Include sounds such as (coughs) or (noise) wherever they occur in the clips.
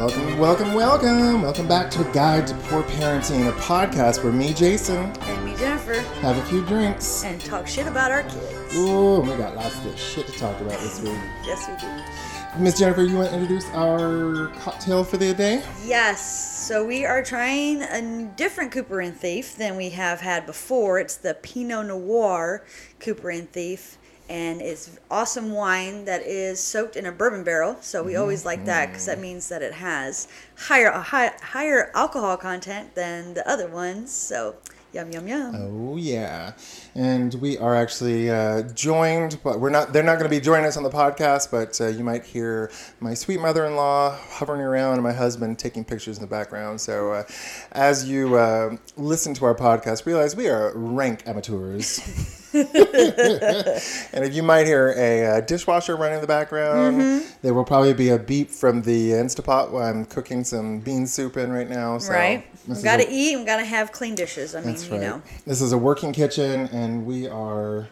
Welcome, welcome, welcome. Welcome back to A Guide to Poor Parenting, a podcast where me, Jason, And me, Jennifer, have a few drinks. and talk shit about our kids. Ooh, we got lots of shit to talk about this week. (laughs) Yes, we do. Miss Jennifer, you want to introduce our cocktail for the day? Yes, so we are trying a different Cooper and Thief than we have had before. It's the Pinot Noir Cooper and Thief, and it's awesome wine that is soaked in a bourbon barrel. So we always like that because that means that it has higher a high, higher alcohol content than the other ones. So yum yum yum. Oh yeah, and we are actually uh, joined, but we're not. They're not going to be joining us on the podcast, but uh, you might hear my sweet mother-in-law hovering around and my husband taking pictures in the background. So, uh, as you uh, listen to our podcast, realize we are rank amateurs. (laughs) (laughs) and if you might hear a uh, dishwasher running in the background, there will probably be a beep from the Instapot while I'm cooking some bean soup in right now. So right? We is gotta eat and we gotta have clean dishes. I mean, that's you know. This is a working kitchen, and we are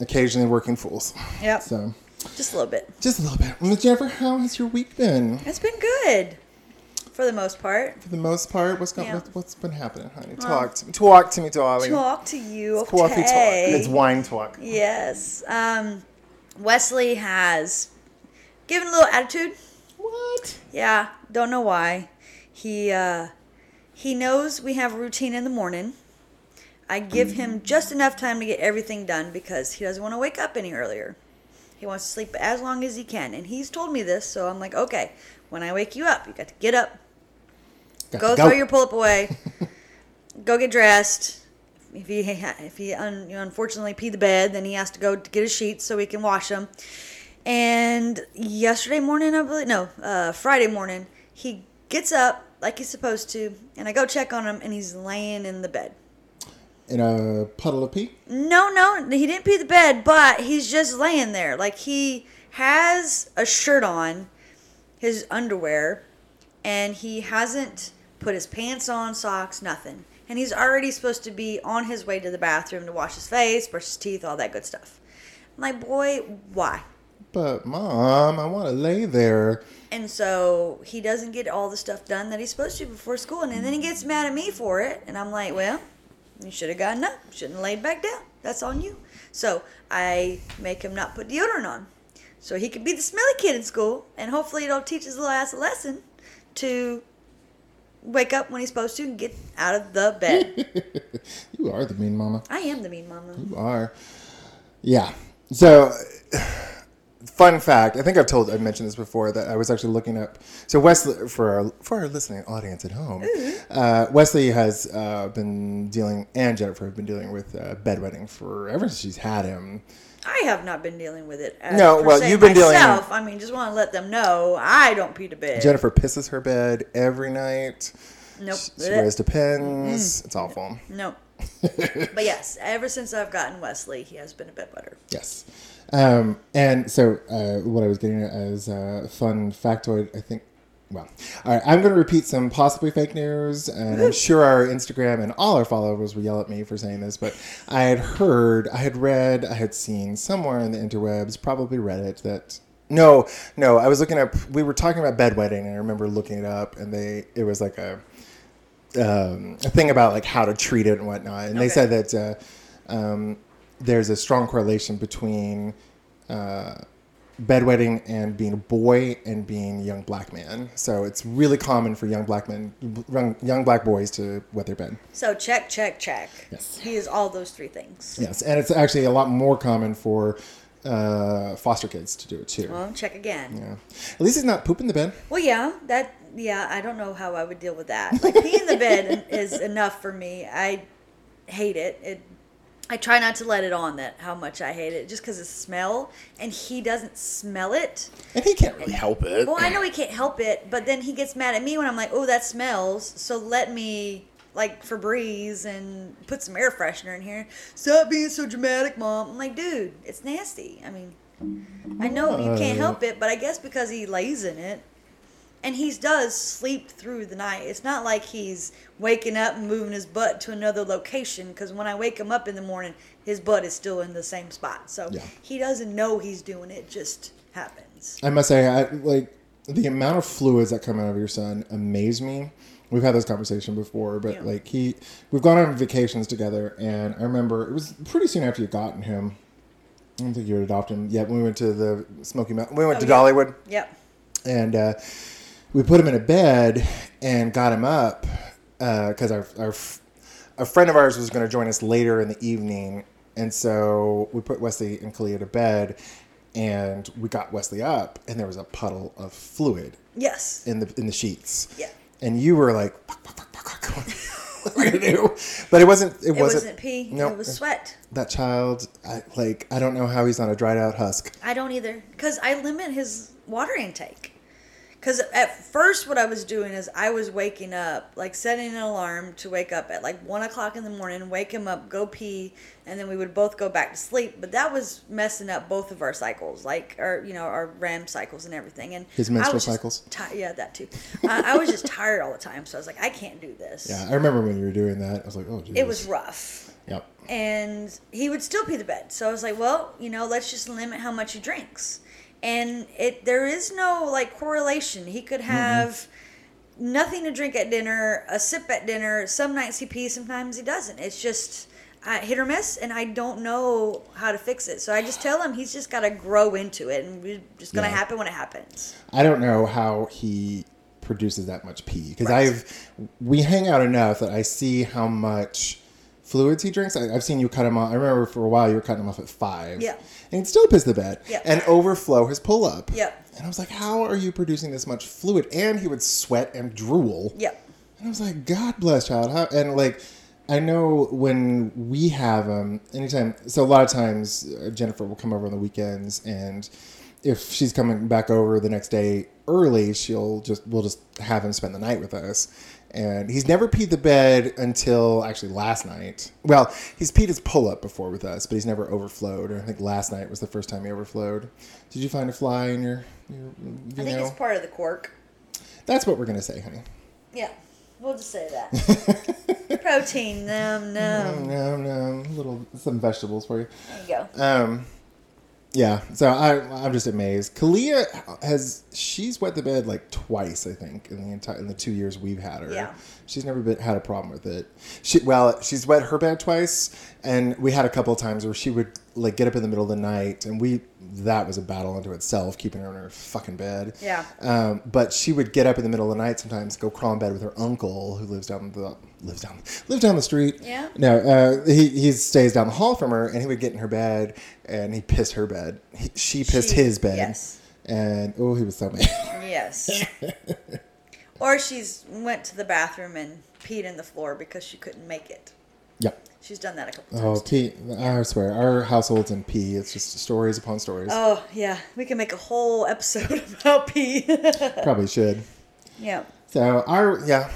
occasionally working fools. Yep. So, Just a little bit. just a little bit. Miss Jennifer, how has your week been? It's been good for the most part. For the most part, what's going, Yeah. what, what's been happening, honey? Talk to me. Talk to me, darling. Talk to you. It's coffee talk. It's wine talk. Yes. Um, Wesley has given a little attitude. What? Yeah, don't know why. He uh, he knows we have a routine in the morning. I give him just enough time to get everything done because he doesn't want to wake up any earlier. He wants to sleep as long as he can, and he's told me this. So I'm like, okay, when I wake you up, you got to get up, Go to throw your pull up away, (laughs) go get dressed. If he if he un, you know, unfortunately pee the bed, then he has to go to get his sheets so we can wash them. And yesterday morning, I believe no, uh, Friday morning, he gets up like he's supposed to, and I go check on him, and he's laying in the bed. In a puddle of pee? No, no, he didn't pee the bed, but he's just laying there. Like he has a shirt on, his underwear, and he hasn't put his pants on, socks, nothing. And he's already supposed to be on his way to the bathroom to wash his face, brush his teeth, all that good stuff. I'm like, boy, why? But, Mom, I want to lay there. And so he doesn't get all the stuff done that he's supposed to before school, and then he gets mad at me for it. And I'm like, well, you should have gotten up, shouldn't have laid back down. That's on you. So I make him not put deodorant on, so he could be the smelly kid in school, and hopefully it'll teach his little ass a lesson to wake up when he's supposed to and get out of the bed. (laughs) You are the mean mama. I am the mean mama. You are. Yeah. So, fun fact. I think I've told, I've mentioned this before that I was actually looking up. So Wesley, for our for our listening audience at home, uh, Wesley has uh, been dealing, and Jennifer have been dealing with uh, bedwetting for ever since she's had him. I have not been dealing with it. As No, well, you've been dealing- myself. I mean, just want to let them know I don't pee to bed. Jennifer pisses her bed every night. nope. She wears depends. It's awful. No. but yes, ever since I've gotten Wesley, he has been a bedwetter. Yes. Um, and so uh, what I was getting at as a fun factoid, I think. Well, all right, I'm going to repeat some possibly fake news, and I'm sure our Instagram and all our followers will yell at me for saying this, but I had heard, I had read, I had seen somewhere in the interwebs, probably Reddit, that no, no, I was looking up. We were talking about bedwetting, and I remember looking it up, and they it was like a um, a thing about like how to treat it and whatnot. And they said that uh, um, there's a strong correlation between uh, bedwetting and being a boy and being a young black man. So it's really common for young black men, young, young black boys to wet their bed. So check, check, check. Yes. He is all those three things. Yes, and it's actually a lot more common for uh, foster kids to do it too. Well, check again. yeah. At least he's not pooping the bed. Well, yeah, that yeah, I don't know how I would deal with that. Like pee in the bed (laughs) is enough for me. I hate it. It I try not to let it on that how much I hate it just because of smell and he doesn't smell it. And he can't really help it. Well, I know he can't help it, but then he gets mad at me when I'm like, "Oh, that smells." So let me like Febreze and put some air freshener in here. Stop being so dramatic, mom. I'm like, dude, it's nasty. I mean, I know you can't uh. help it, but I guess because he lays in it, and he does sleep through the night. It's not like he's waking up and moving his butt to another location. Because when I wake him up in the morning, his butt is still in the same spot. So Yeah. he doesn't know he's doing it. Just happens. I must say, I like the amount of fluids that come out of your son amaze me. We've had this conversation before, but Yeah. like he, we've gone on vacations together, and I remember it was pretty soon after you'd gotten him. I don't think you had adopted him yet. When we went to the Smoky Mountain, we went Oh, to yeah. Dollywood Yep. and uh, we put him in a bed and got him up uh, because our, our f- a friend of ours was going to join us later in the evening, and so we put Wesley and Kalia to bed, and we got Wesley up, and there was a puddle of fluid Yes. in the in the sheets. Yeah. And you were like, fuck, fuck, fuck, fuck, fuck. what am I gonna do? But it wasn't. It, It wasn't, wasn't, pee. No, It was sweat. that child. I, like I don't know how he's not a dried out husk. I don't either. Because I limit his water intake. Because at first, what I was doing is I was waking up, like setting an alarm to wake up at like one o'clock in the morning, wake him up, go pee, and then we would both go back to sleep. But that was messing up both of our cycles, like our, you know, our REM cycles and everything. And His menstrual cycles? ti- yeah, that too. I, I was just tired all the time, so I was like, I can't do this. Yeah, I remember when you were doing that. I was like, oh, Jesus. It was rough Yep. and he would still pee the bed. So I was like, well, you know, let's just limit how much he drinks. And it there is no like correlation. He could have nothing to drink at dinner, a sip at dinner. Some nights he pees, sometimes he doesn't. It's just uh, hit or miss, and I don't know how to fix it. So I just tell him he's just got to grow into it, and it's just gonna Yeah. happen when it happens. I don't know how he produces that much pee because Right. I've we hang out enough that I see how much fluids he drinks. I, I've seen you cut him off. I remember for a while you were cutting him off at five. Yeah. and he'd still piss the bed. Yeah. and overflow his pull up. Yep. and I was like, how are you producing this much fluid? And he would sweat and drool. Yep. And I was like, God bless child. How, and like, I know when we have him, anytime, so a lot of times uh, Jennifer will come over on the weekends and if she's coming back over the next day early, she'll just, we'll just have him spend the night with us. And he's never peed the bed until actually last night. Well, he's peed his pull up before with us, but he's never overflowed. I think last night was the first time he overflowed. Did you find a fly in your, your you I think know? it's part of the quirk. That's what we're going to say, honey. Yeah, we'll just say that. (laughs) Protein, num num. No, no, little some vegetables for you. There you go. Um, yeah. So I, I'm just amazed. Kalia has she's wet the bed like twice, I think, in the entire in the two years we've had her. Yeah. She's never been had a problem with it. She well, she's wet her bed twice, and we had a couple of times where she would like get up in the middle of the night, and we that was a battle unto itself, keeping her in her fucking bed. Yeah. Um, but she would get up in the middle of the night sometimes, go crawl in bed with her uncle who lives down the lives down lives down the street. Yeah. No, uh, he he stays down the hall from her, and he would get in her bed, and he pissed her bed. He, she pissed She- his bed. yes. And oh, he was so mad. Yes. (laughs) or she's went to the bathroom and peed in the floor because she couldn't make it. yep. She's done that a couple times. Oh, times. pee. I swear, our household's in pee. It's just stories upon stories. Oh yeah, we can make a whole episode (laughs) about pee. Probably should. yeah. So our yeah.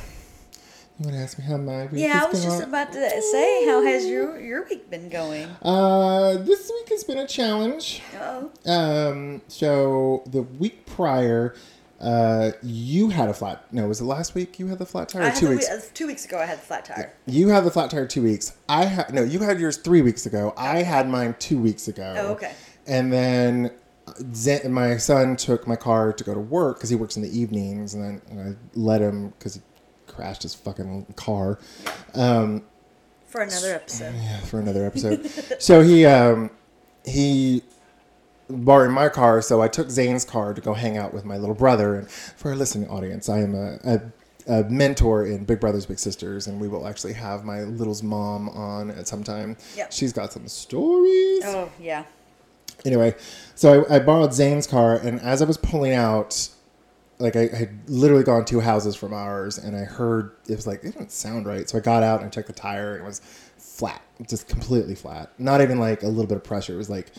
You want to ask me how my week Yeah, I was just about to say, how has your your week been going? Uh, this week has been a challenge. Oh, Um, so the week prior, uh, you had a flat. No, was it last week? You had the flat tire. Two weeks. we- uh, two weeks ago. I had the flat tire. You had the flat tire two weeks. I had no. You had yours three weeks ago. I had mine two weeks ago. Oh, okay. And then Zane, my son took my car to go to work because he works in the evenings, and then I let him because he crashed his fucking car. Um, For another episode. yeah, for another episode. (laughs) so he um, he borrowed my car, so I took Zane's car to go hang out with my little brother. And for our listening audience, I am a, a, a mentor in Big Brothers Big Sisters, and we will actually have my little's mom on at some time. Yep. She's got some stories. Oh yeah. Anyway, so I, I borrowed Zane's car, and as I was pulling out, like I, I had literally gone two houses from ours, and I heard it was like it didn't sound right. So I got out and I checked the tire, and it was flat, just completely flat. Not even like a little bit of pressure. It was like,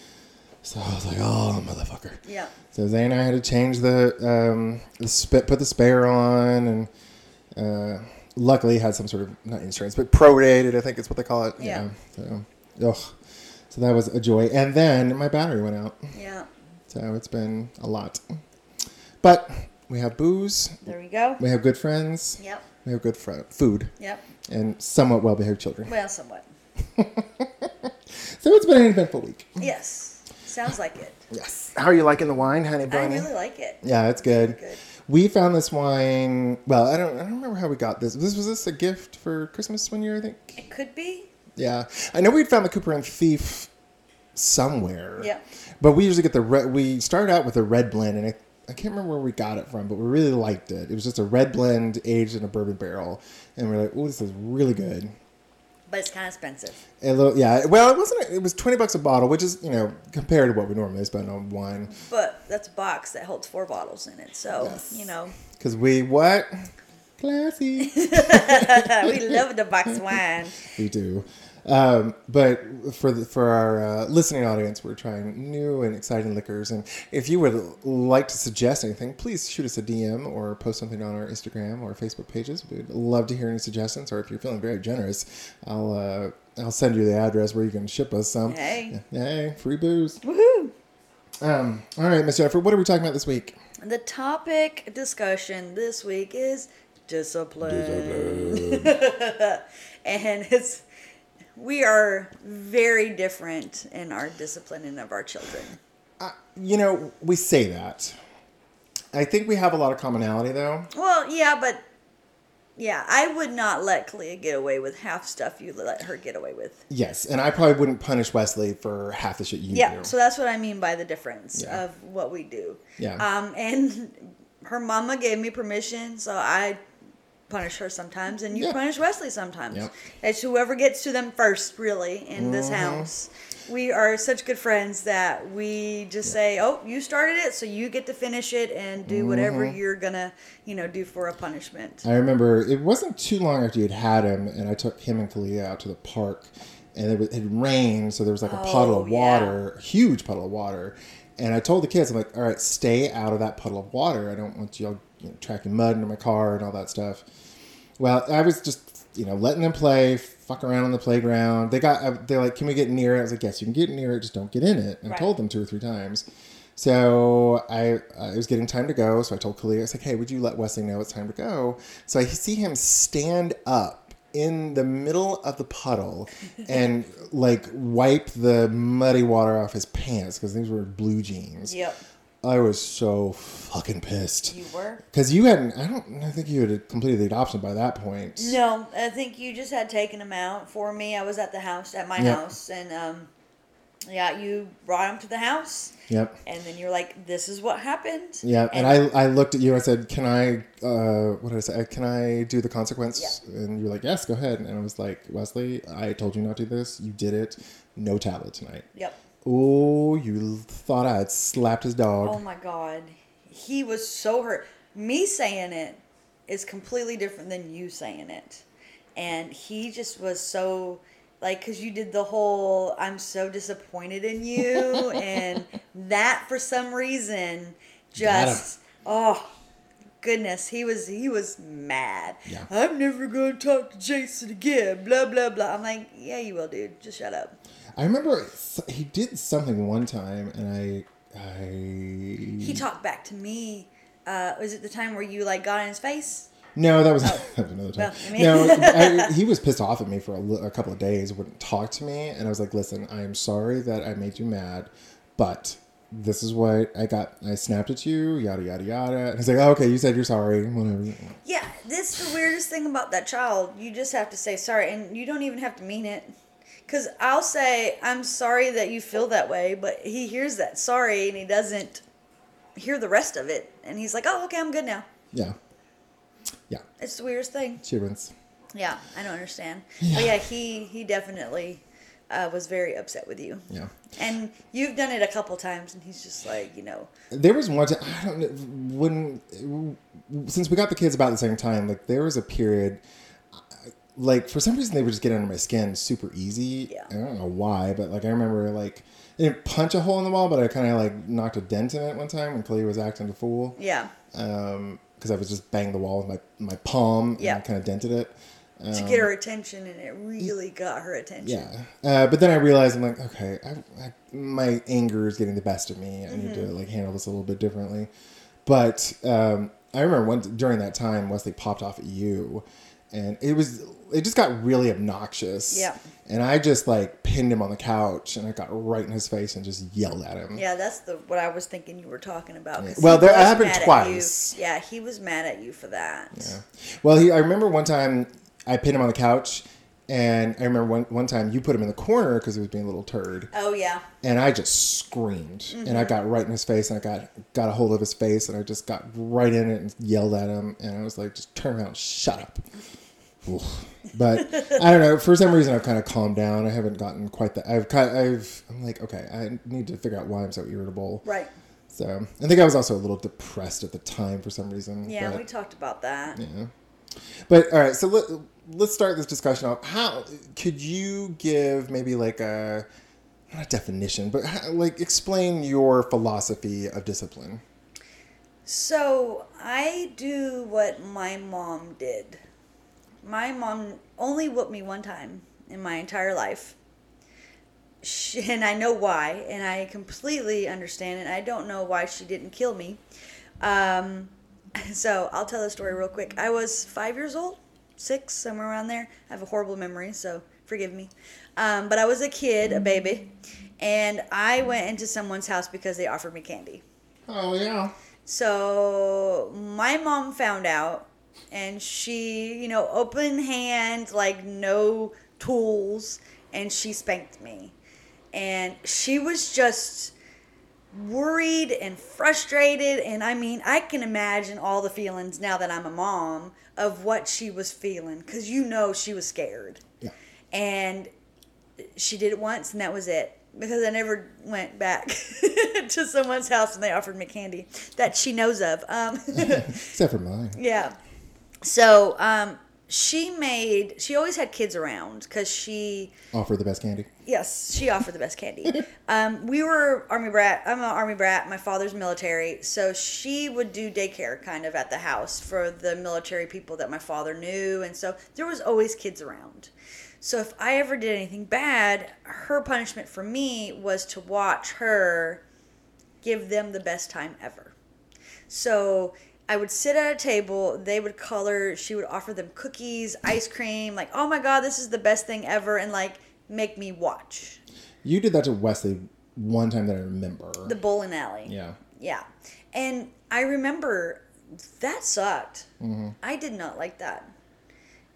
so I was like, oh motherfucker. Yeah. So Zane and I had to change the um, the sp- put the spare on, and uh, luckily had some sort of not insurance, but prorated. I think it's what they call it. you Yeah. know. So, ugh. So that was a joy. And then my battery went out. Yeah. So it's been a lot. But we have booze. There we go. We have good friends. Yep. We have good fr- food Yep. and somewhat well behaved children. Well, somewhat. (laughs) So it's been an eventful week. Yes. Sounds like it. Yes. How are you liking the wine, honey I really like it. Yeah, it's good. Good. We found this wine. Well, I don't. I don't remember how we got this. This was this a gift for Christmas one year, I think. It could be. Yeah, I know we'd found the Cooper and Thief somewhere. Yeah. But we usually get the red. We started out with a red blend, and I, I can't remember where we got it from, but we really liked it. It was just a red blend aged in a bourbon barrel, and we're like, "Oh, this is really good." But it's kind of expensive. A little, yeah. Well, it wasn't. It was twenty bucks a bottle, which is you know compared to what we normally spend on wine. But that's a box that holds four bottles in it. So, Yes. you know, Because we what? Classy. (laughs) we love the box wine. (laughs) we do. Um, but for the, for our uh, listening audience, we're trying new and exciting liquors. And if you would like to suggest anything, please shoot us a DM or post something on our Instagram or Facebook pages. We'd love to hear any suggestions. Or if you're feeling very generous, I'll uh, I'll send you the address where you can ship us some. Hey. Hey, free booze. Woohoo! Um, all right, Miss Jennifer, what are we talking about this week? The topic discussion this week is discipline. (laughs) and it's we are very different in our disciplining of our children. You know, we say that. I think we have a lot of commonality, though. Well, yeah, but yeah, I would not let Kalia get away with half stuff you let her get away with. Yes, and I probably wouldn't punish Wesley for half the shit you Yeah, do. so that's what I mean by the difference Yeah. of what we do. Yeah. Um, and her mama gave me permission, so I punish her sometimes, and you Yeah. punish Wesley sometimes. Yep. It's whoever gets to them first, really, in this Mm-hmm. house. We are such good friends that we just say, "Oh, you started it, so you get to finish it and do whatever Mm-hmm. you're gonna, you know, do for a punishment." I remember it wasn't too long after you'd had him, and I took him and Kalia out to the park, and it, was, it rained, so there was like a puddle of Oh, yeah. water, a huge puddle of water. And I told the kids, I'm like, all right, stay out of that puddle of water. I don't want y'all you know, tracking mud into my car and all that stuff. Well, I was just, you know, letting them play, fuck around on the playground. They got, uh, they're like, can we get near it? I was like, yes, you can get near it, just don't get in it. And I Right. told them two or three times. So I, uh, it was getting time to go. So I told Kalia, I was like, hey, would you let Wesley know it's time to go? So I see him stand up in the middle of the puddle (laughs) and like wipe the muddy water off his pants because these were blue jeans. Yep, I was so fucking pissed. you were. Because you hadn't, I don't I think you had completed the adoption by that point. No, I think you just had taken him out for me. I was at the house, at my Yeah. house, and um, yeah, you brought him to the house, Yep. and then you're like, "This is what happened." Yeah, and, I, I looked at you and I said, "Can I, uh, what did I say? Can I do the consequence?" And you're like, "Yes, go ahead." And I was like, "Wesley, I told you not to do this. You did it. No tablet tonight." Yep. Oh, you thought I had slapped his dog. Oh my god, he was so hurt. Me saying it is completely different than you saying it, and he just was so like because you did the whole "I'm so disappointed in you," (laughs) and that for some reason just oh goodness. He was he was mad. Yeah. i'm never gonna talk to jason again blah blah blah. I'm like yeah you will dude. Just shut up I remember he did something one time, and I, I. he talked back to me uh was it the time where you like got in his face No, that was, (laughs) that was another time. Oh. Well, I mean- no, I, (laughs) he was pissed off at me for a, a couple of days. Wouldn't talk to me, and I was like, "Listen, I am sorry that I made you mad, but this is what I got. I snapped at you, yada yada yada." And he's like, oh, "Okay, you said you're sorry, whatever." Yeah, this is the weirdest thing about that child. You just have to say sorry, and you don't even have to mean it. Because I'll say, I'm sorry that you feel that way, but he hears that sorry and he doesn't hear the rest of it. And he's like, oh, okay, I'm good now. Yeah, yeah, It's the weirdest thing. wins. Yeah, I don't understand. But yeah, he, he definitely uh, was very upset with you. Yeah. And you've done it a couple times, and he's just like, you know, There was one time I don't know when since we got the kids about the same time. Like there was a period, like for some reason they would just get under my skin super easy. Yeah. I don't know why, but like I remember like I didn't punch a hole in the wall, but I kind of like knocked a dent in it one time when Kalia was acting a fool. yeah, Um, because I was just banging the wall with my my palm. Yeah. And kind of dented it. to get her attention, and it really got her attention. Um, Yeah, uh, but then I realized I'm like, okay, I, I, my anger is getting the best of me. I need to Mm-hmm. like handle this a little bit differently. But um, I remember one during that time, Wesley popped off at you, and it was it just got really obnoxious. Yeah. And I just like pinned him on the couch, and I got right in his face and just yelled at him. Yeah, that's the what I was thinking you were talking about. 'cause Well, that happened twice. Yeah, he was mad at you for that. Yeah. Well, he, I remember one time I pinned him on the couch, and I remember one, one time you put him in the corner because he was being a little turd, Oh yeah. and I just screamed, and Mm-hmm. I got right in his face, and I got got a hold of his face, and I just got right in it and yelled at him, and I was like, just turn around, shut up. Oof. But I don't know. For some reason, I've kind of calmed down. I haven't gotten quite that. I've kind. I've. I'm like, okay, I need to figure out why I'm so irritable. Right. So I think I was also a little depressed at the time for some reason. Yeah, but- we talked about that. yeah. But all right, so let, let's start this discussion off. How could you give maybe like a not a definition, but how, like explain your philosophy of discipline? So I do what my mom did. My mom only whooped me one time in my entire life. She, and I know why, and I completely understand it. I don't know why she didn't kill me. Um, (laughs) so I'll tell the story real quick. I was five years old, six, somewhere around there. I have a horrible memory, so forgive me. Um, but I was a kid, a baby, and I went into someone's house because they offered me candy. Oh yeah. So my mom found out, and she, you know, open hand, like no tools, and she spanked me. And she was just worried and frustrated. And I mean, I can imagine all the feelings now that I'm a mom of what she was feeling, because you know she was scared. Yeah. And she did it once, and that was it. Because I never went back (laughs) to someone's house and they offered me candy that she knows of. Um, (laughs) Except for mine. (laughs) yeah. So um, she made. She always had kids around because she. offered the best candy. Yes, she offered the best candy. (laughs) um, we were army brat. I'm an army brat. My father's military, so she would do daycare kind of at the house for the military people that my father knew, and so there was always kids around. So if I ever did anything bad, her punishment for me was to watch her give them the best time ever. So I would sit at a table, they would color, she would offer them cookies, ice cream, like, oh my God, this is the best thing ever, and like make me watch You did that to Wesley one time that I remember. the bowling alley. yeah. Yeah. And I remember that sucked. Mm-hmm. I did not like that.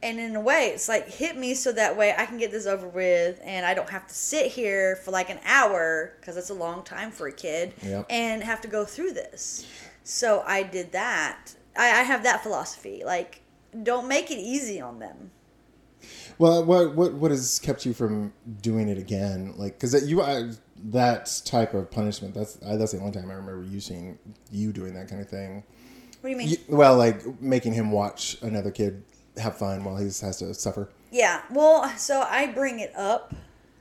And in a way, it's like hit me so that way I can get this over with and I don't have to sit here for like an hour because it's a long time for a kid Yep. and have to go through this. So I did that. I, I have that philosophy. Like, don't make it easy on them. Well, what what what has kept you from doing it again? Like, because you I, that type of punishment. That's I, that's the only time I remember you seeing you doing that kind of thing. What do you mean? You, well, like making him watch another kid have fun while he has to suffer. Yeah. Well, so I bring it up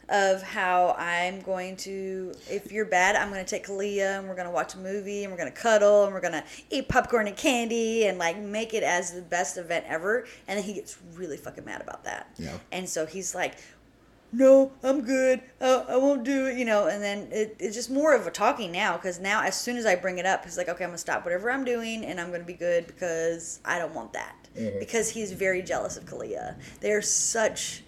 of how I'm going to, if you're bad, I'm going to take Kalia and we're going to watch a movie and we're going to cuddle and we're going to eat popcorn and candy and like make it as the best event ever. And then he gets really fucking mad about that. Yeah. And so he's like, no, I'm good. Uh, I won't do it, you know. And then it, it's just more of a talking now because now, as soon as I bring it up, he's like, okay, I'm going to stop whatever I'm doing and I'm going to be good because I don't want that. Because he's very jealous of Kalia. They're such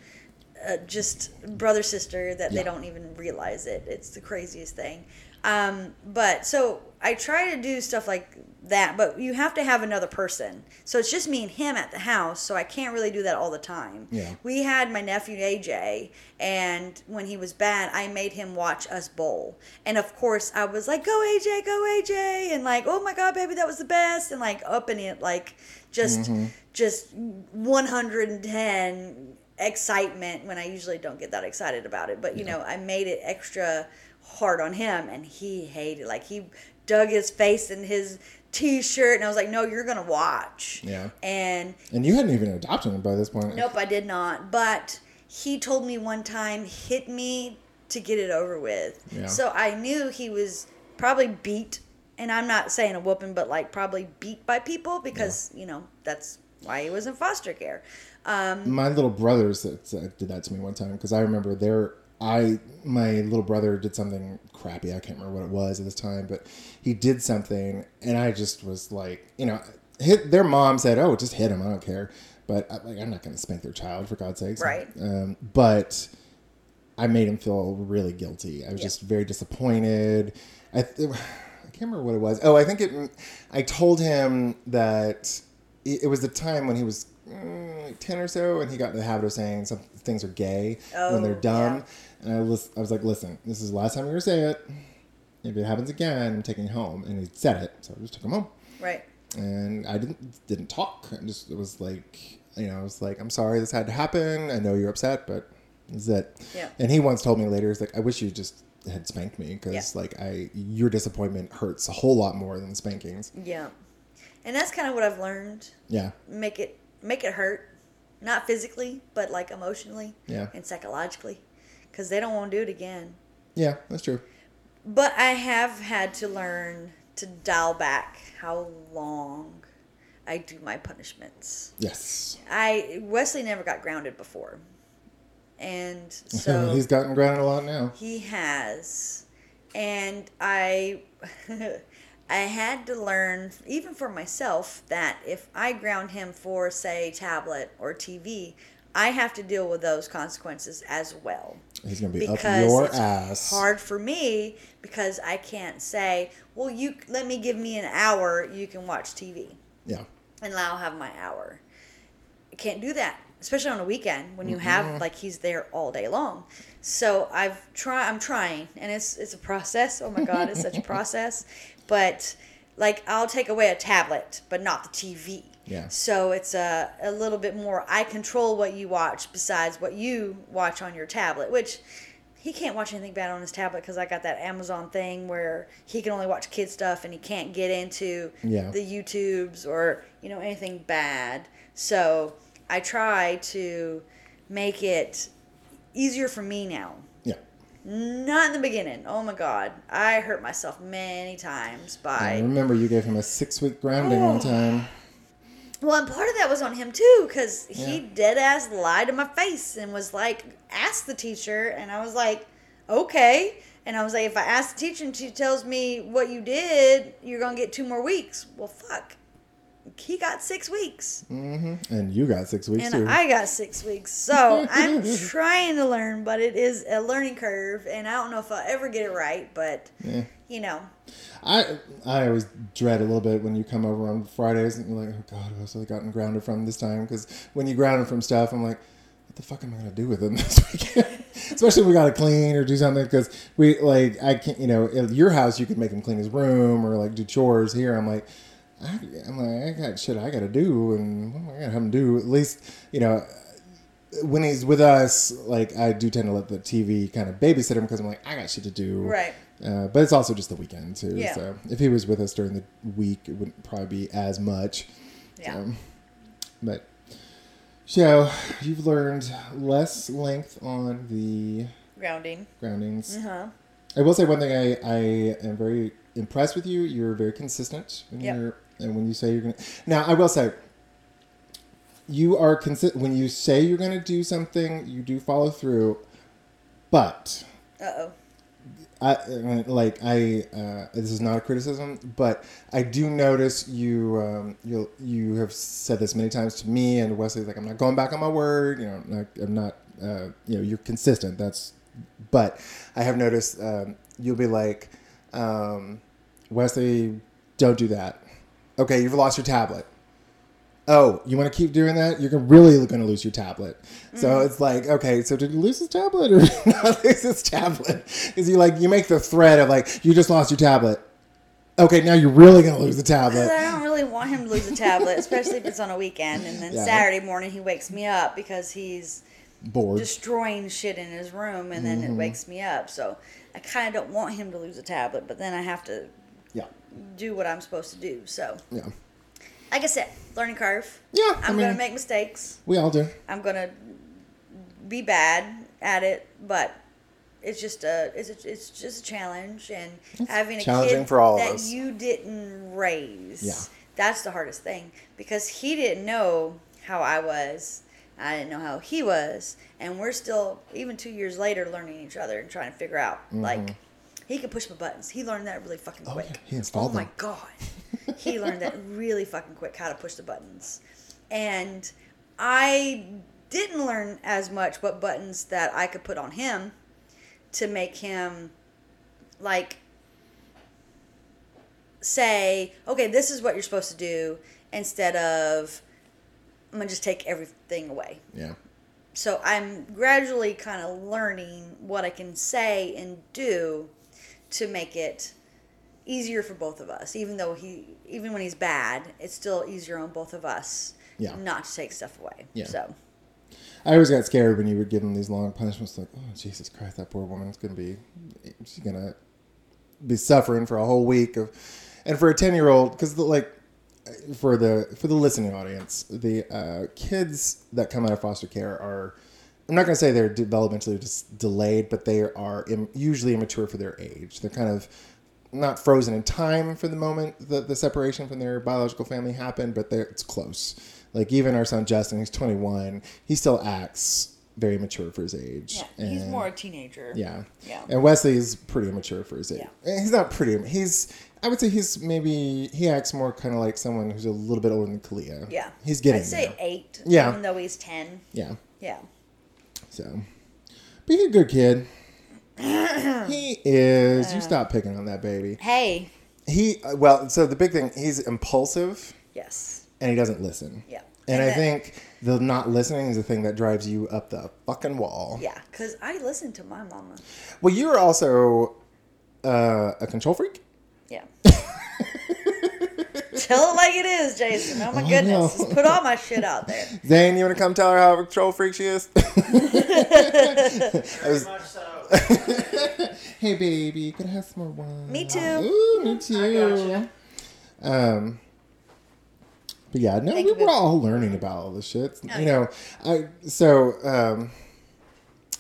uh, just brother sister that Yeah. they don't even realize it. It's the craziest thing. Um, but so I try to do stuff like that, but you have to have another person. So it's just me and him at the house, so I can't really do that all the time. Yeah. We had my nephew AJ, and when he was bad, I made him watch us bowl. And of course, I was like, "Go AJ, go AJ," and like, "Oh my god, baby, that was the best!" And like upping it, like just just 110 excitement when I usually don't get that excited about it. But you know, I made it extra hard on him, and he hated. Like he dug his face in his t-shirt, and I was like, "No, you're gonna watch." Yeah. And And you hadn't even adopted him by this point. Nope, I did not. But he told me one time, hit me to get it over with. Yeah. So I knew he was probably beat, and I'm not saying a whooping, but like probably beat by people because, you know, that's why he was in foster care. Um, My little brothers that, did that to me one time because I remember their I my little brother did something crappy. I can't remember what it was at this time, but he did something, and I just was like, you know, hit their mom said, "Oh, just hit him. I don't care." but I, like I'm not going to spank their child for God's sakes. Right. Um, but I made him feel really guilty. I was Yeah. just very disappointed. I, th- (sighs) I can't remember what it was. Oh, I think it. I told him that it, it was the time when he was like eh, ten or so, and he got in the habit of saying some things are gay when they're Oh, dumb. And I was, I was like, listen, this is the last time you're gonna say it. If it happens again, I'm taking you home. And he said it, so I just took him home Right. and I didn't didn't talk. I just it was like you know I was like I'm sorry this had to happen. I know you're upset, but is it? Yeah. And he once told me later, he's like, I wish you just had spanked me because Yeah. like I your disappointment hurts a whole lot more than spankings. Yeah. And that's kind of what I've learned. Yeah. Make it make it hurt, not physically, but like emotionally Yeah. and psychologically, because they don't want to do it again. Yeah, that's true. But I have had to learn to dial back how long I do my punishments. Yes. I Wesley never got grounded before, and (laughs) so he's gotten grounded a lot now. He has. And I (laughs) I had to learn even for myself that if I ground him for say tablet or TV, I have to deal with those consequences as well. He's gonna be up your it's ass. hard for me because I can't say, "Well, you let me give me an hour, you can watch TV." Yeah. and I'll have my hour. I can't do that, especially on a weekend when you have mm-hmm. like he's there all day long. So I've try I'm trying, and it's it's a process. Oh my god, it's such a (laughs) process. But like I'll take away a tablet, but not the TV. Yeah. So it's a a little bit more. I control what you watch besides what you watch on your tablet, which. He can't watch anything bad on his tablet because I got that Amazon thing where he can only watch kid stuff and he can't get into Yeah. the YouTubes or you know anything bad. So I try to make it easier for me now. Not in the beginning. Oh my god, I hurt myself many times I by. remember you gave him a six week grounding one Oh. time. Well, and part of that was on him too, because he Yeah. dead ass lied to my face and was like, "Ask the teacher," and I was like, "Okay." And I was like, "If I ask the teacher and she tells me what you did, you're gonna get two more weeks." Well, fuck. He got six weeks. Mm-hmm. And you got six weeks And too. I got six weeks. So I'm (laughs) trying to learn, but it is a learning curve. And I don't know if I'll ever get it right, but, Yeah. you know, I I always dread a little bit when you come over on Fridays and you're like, oh god, what else have I gotten grounded from this time? Because when you ground him from stuff, I'm like, what the fuck am I gonna do with them this (laughs) weekend? Especially if we gotta clean or do something because we like I can't, you know, at your house you could make him clean his room or like do chores. Here I'm like. I, I'm like, I got shit I gotta do, and what am I gonna have him do? At least, you know, when he's with us, like I do tend to let the TV kind of babysit him because I'm like, I got shit to do. Right. Uh, but it's also just the weekend too. Yeah. So if he was with us during the week, it wouldn't probably be as much. yeah. So, but so you've learned less length on the Grounding. groundings. Uh huh. I will say one thing. I, I am very impressed with you. You're very consistent. In Yep. your, and when you say you're gonna, now I will say, you are consistent. When you say you're gonna do something, you do follow through. But Uh oh. I uh, like I. Uh, this is not a criticism, but I do notice you. Um, you you have said this many times to me and Wesley's like I'm not going back on my word. You know, I'm not. I'm not uh, you know, you're consistent. That's. But I have noticed um, you'll be like, um, Wesley, don't do that. Okay, you've lost your tablet. Oh, you want to keep doing that? You're really going to lose your tablet. So mm-hmm. it's like, okay, so did he lose his tablet or (laughs) not lose his tablet? Is you like you make the threat of like you just lost your tablet. Okay, now you're really going to lose the tablet. I don't really want him to lose a tablet, especially if it's on a weekend. And then Yeah. Saturday morning, he wakes me up because he's Bored. destroying shit in his room, and then it mm-hmm. wakes me up. So I kind of don't want him to lose a tablet, but then I have to Yeah, do what I'm supposed to do. So, yeah, like I said, learning curve. yeah. I I'm mean, gonna make mistakes. we all do. I'm gonna be bad at it, but it's just a it's a, it's just a challenge and having a kid for all of that you didn't raise. Yeah. That's the hardest thing because he didn't know how I was. I didn't know how he was, and we're still even 2 years later learning each other and trying to figure out like mm-hmm. He could push my buttons. He learned that really fucking. Oh, quick. yeah. He installed Oh my them. god. (laughs) he learned that really fucking quick how to push the buttons. And I didn't learn as much what buttons that I could put on him to make him like say, okay, this is what you're supposed to do instead of I'm gonna just take everything away. Yeah. So I'm gradually kind of learning what I can say and do to make it easier for both of us. Even though he, even when he's bad, it's still easier on both of us. Yeah. Not to take stuff away. Yeah. So I always got scared when you would give them these long punishments. Like, oh Jesus Christ, that poor woman's gonna be, she's gonna be suffering for a whole week of, and for a ten year old, because like, for the for the listening audience, the uh, kids that come out of foster care are, I'm not gonna say they're developmentally just delayed, but they are Im- usually immature for their age. They're kind of not frozen in time for the moment that the separation from their biological family happened, but they're, it's close. Like even our son Justin, he's 21, he still acts very mature for his age. yeah, he's more a teenager. Yeah. Yeah. And Wesley's pretty immature for his age. Yeah. Eh, he's not pretty. He's. I would say he's maybe he acts more kind of like someone who's a little bit older than Kalia. Yeah. He's getting I'd say there. eight. Yeah. Even though he's ten. Yeah. Yeah. So, but he's a good kid. (coughs) he is. You stop picking on that baby. Hey. He well, so the big thing, he's impulsive Yes. and he doesn't listen. Yeah. And, I think the not listening is the thing that drives you up the fucking wall. Yeah, because I listen to my mama. Well, you are also uh, a control freak. Yeah. (laughs) Tell it like it is, Jason. Oh my Oh, goodness. no. Just put all my shit out there. Zane, you want to come tell her how a control freak she is? (laughs) I was- Much so. (laughs) hey, baby, could I have some more wine? Me too. Ooh, me too. gotcha. Um, but yeah, no, Thank we were all learning about all this shit. Oh, you yeah. know, I so um,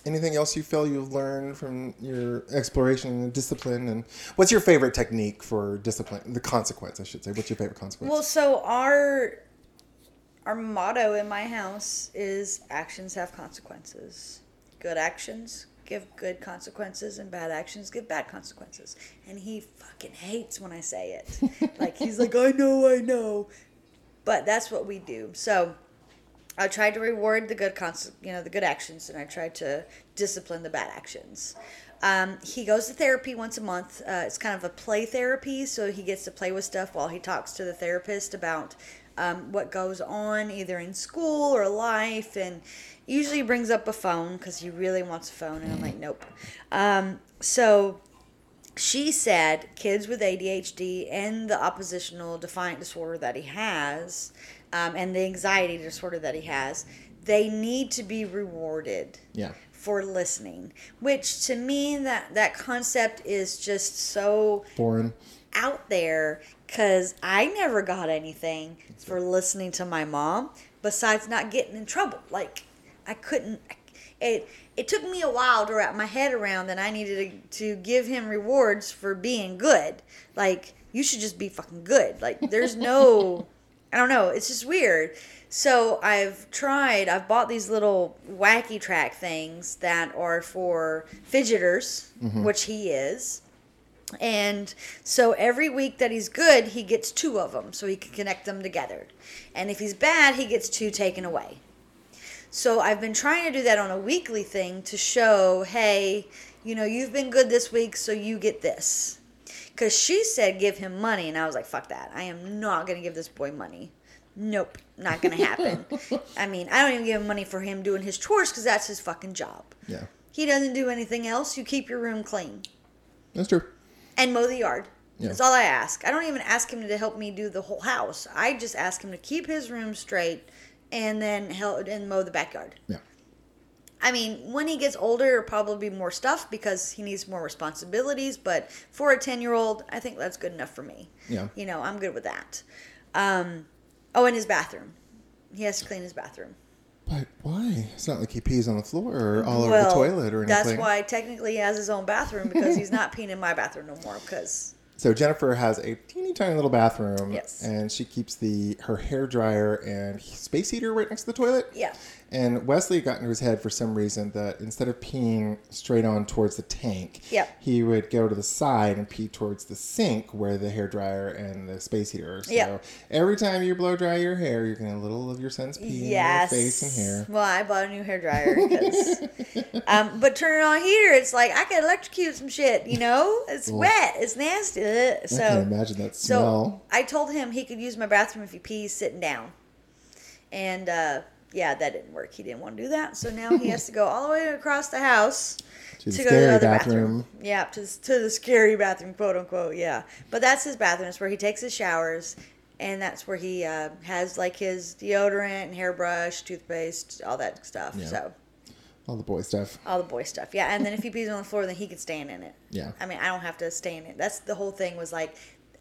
anything else you feel you've learned from your exploration and discipline, and what's your favorite technique for discipline? The consequence, I should say. What's your favorite consequence? Well, so our our motto in my house is actions have consequences. Good actions give good consequences and bad actions give bad consequences. And he fucking hates when I say it. (laughs) like he's like, "I know, I know." But that's what we do. So I tried to reward the good cons- you know, the good actions and I tried to discipline the bad actions. Um, he goes to therapy once a month. Uh, it's kind of a play therapy, so he gets to play with stuff while he talks to the therapist about um, what goes on either in school or life. And usually brings up a phone because he really wants a phone, and I'm like, nope. Um, so she said kids with ADHD and the oppositional defiant disorder that he has, um, and the anxiety disorder that he has, they need to be rewarded yeah, for listening. Which to me, that that concept is just so foreign. out there because I never got anything for listening to my mom besides not getting in trouble. Like I couldn't. It it took me a while to wrap my head around that I needed to, to give him rewards for being good. Like you should just be fucking good. Like there's no. (laughs) I don't know. It's just weird. So I've tried. I've bought these little wacky track things that are for fidgeters, mm-hmm. which he is. And so every week that he's good, he gets two of them so he can connect them together. And if he's bad, he gets two taken away. So I've been trying to do that on a weekly thing to show, hey, you know, you've been good this week, so you get this. Because she said give him money, and I was like, fuck that. I am not going to give this boy money. Nope, not going to happen. (laughs) I mean, I don't even give him money for him doing his chores because that's his fucking job. Yeah, He doesn't do anything else. You keep your room clean that's true. and mow the yard. Yeah. That's all I ask. I don't even ask him to help me do the whole house. I just ask him to keep his room straight and then help and mow the backyard. Yeah, I mean, when he gets older, it'll probably be more stuff because he needs more responsibilities. But for a ten-year-old, I think that's good enough for me. Yeah. You know, I'm good with that. Um, oh, and his bathroom. He has to clean his bathroom. but why? It's not like he pees on the floor or all over the toilet or anything. that's why technically he has his own bathroom because he's not (laughs) peeing in my bathroom no more because So Jennifer has a teeny tiny little bathroom, Yes. and she keeps the her hair dryer and space heater right next to the toilet. yeah. And Wesley got into his head for some reason that instead of peeing straight on towards the tank, Yep. he would go to the side and pee towards the sink where the hair dryer and the space heater are. So Yep. every time you blow dry your hair, you're getting a little of your son's pee Yes. in your face and hair. Well, I bought a new hair dryer. (laughs) um, but turning on heater, it's like I could electrocute some shit. You know, it's wet, it's nasty. Ugh. I So can imagine that So. I told him he could use my bathroom if he pees sitting down. And uh, yeah, that didn't work. He didn't want to do that. So now he has to go all the way across the house (laughs) To the to go to scary the other bathroom. bathroom. Yeah, to, the- to the scary bathroom, quote unquote. Yeah. But that's his bathroom. It's where he takes his showers. And that's where he uh, has like his deodorant and hairbrush, toothpaste, all that stuff. Yeah. So All the boy stuff. all the boy stuff. Yeah. And then if he pees on the floor, then he can stand in it. Yeah. I mean, I don't have to stay in it. That's the whole thing. Was like,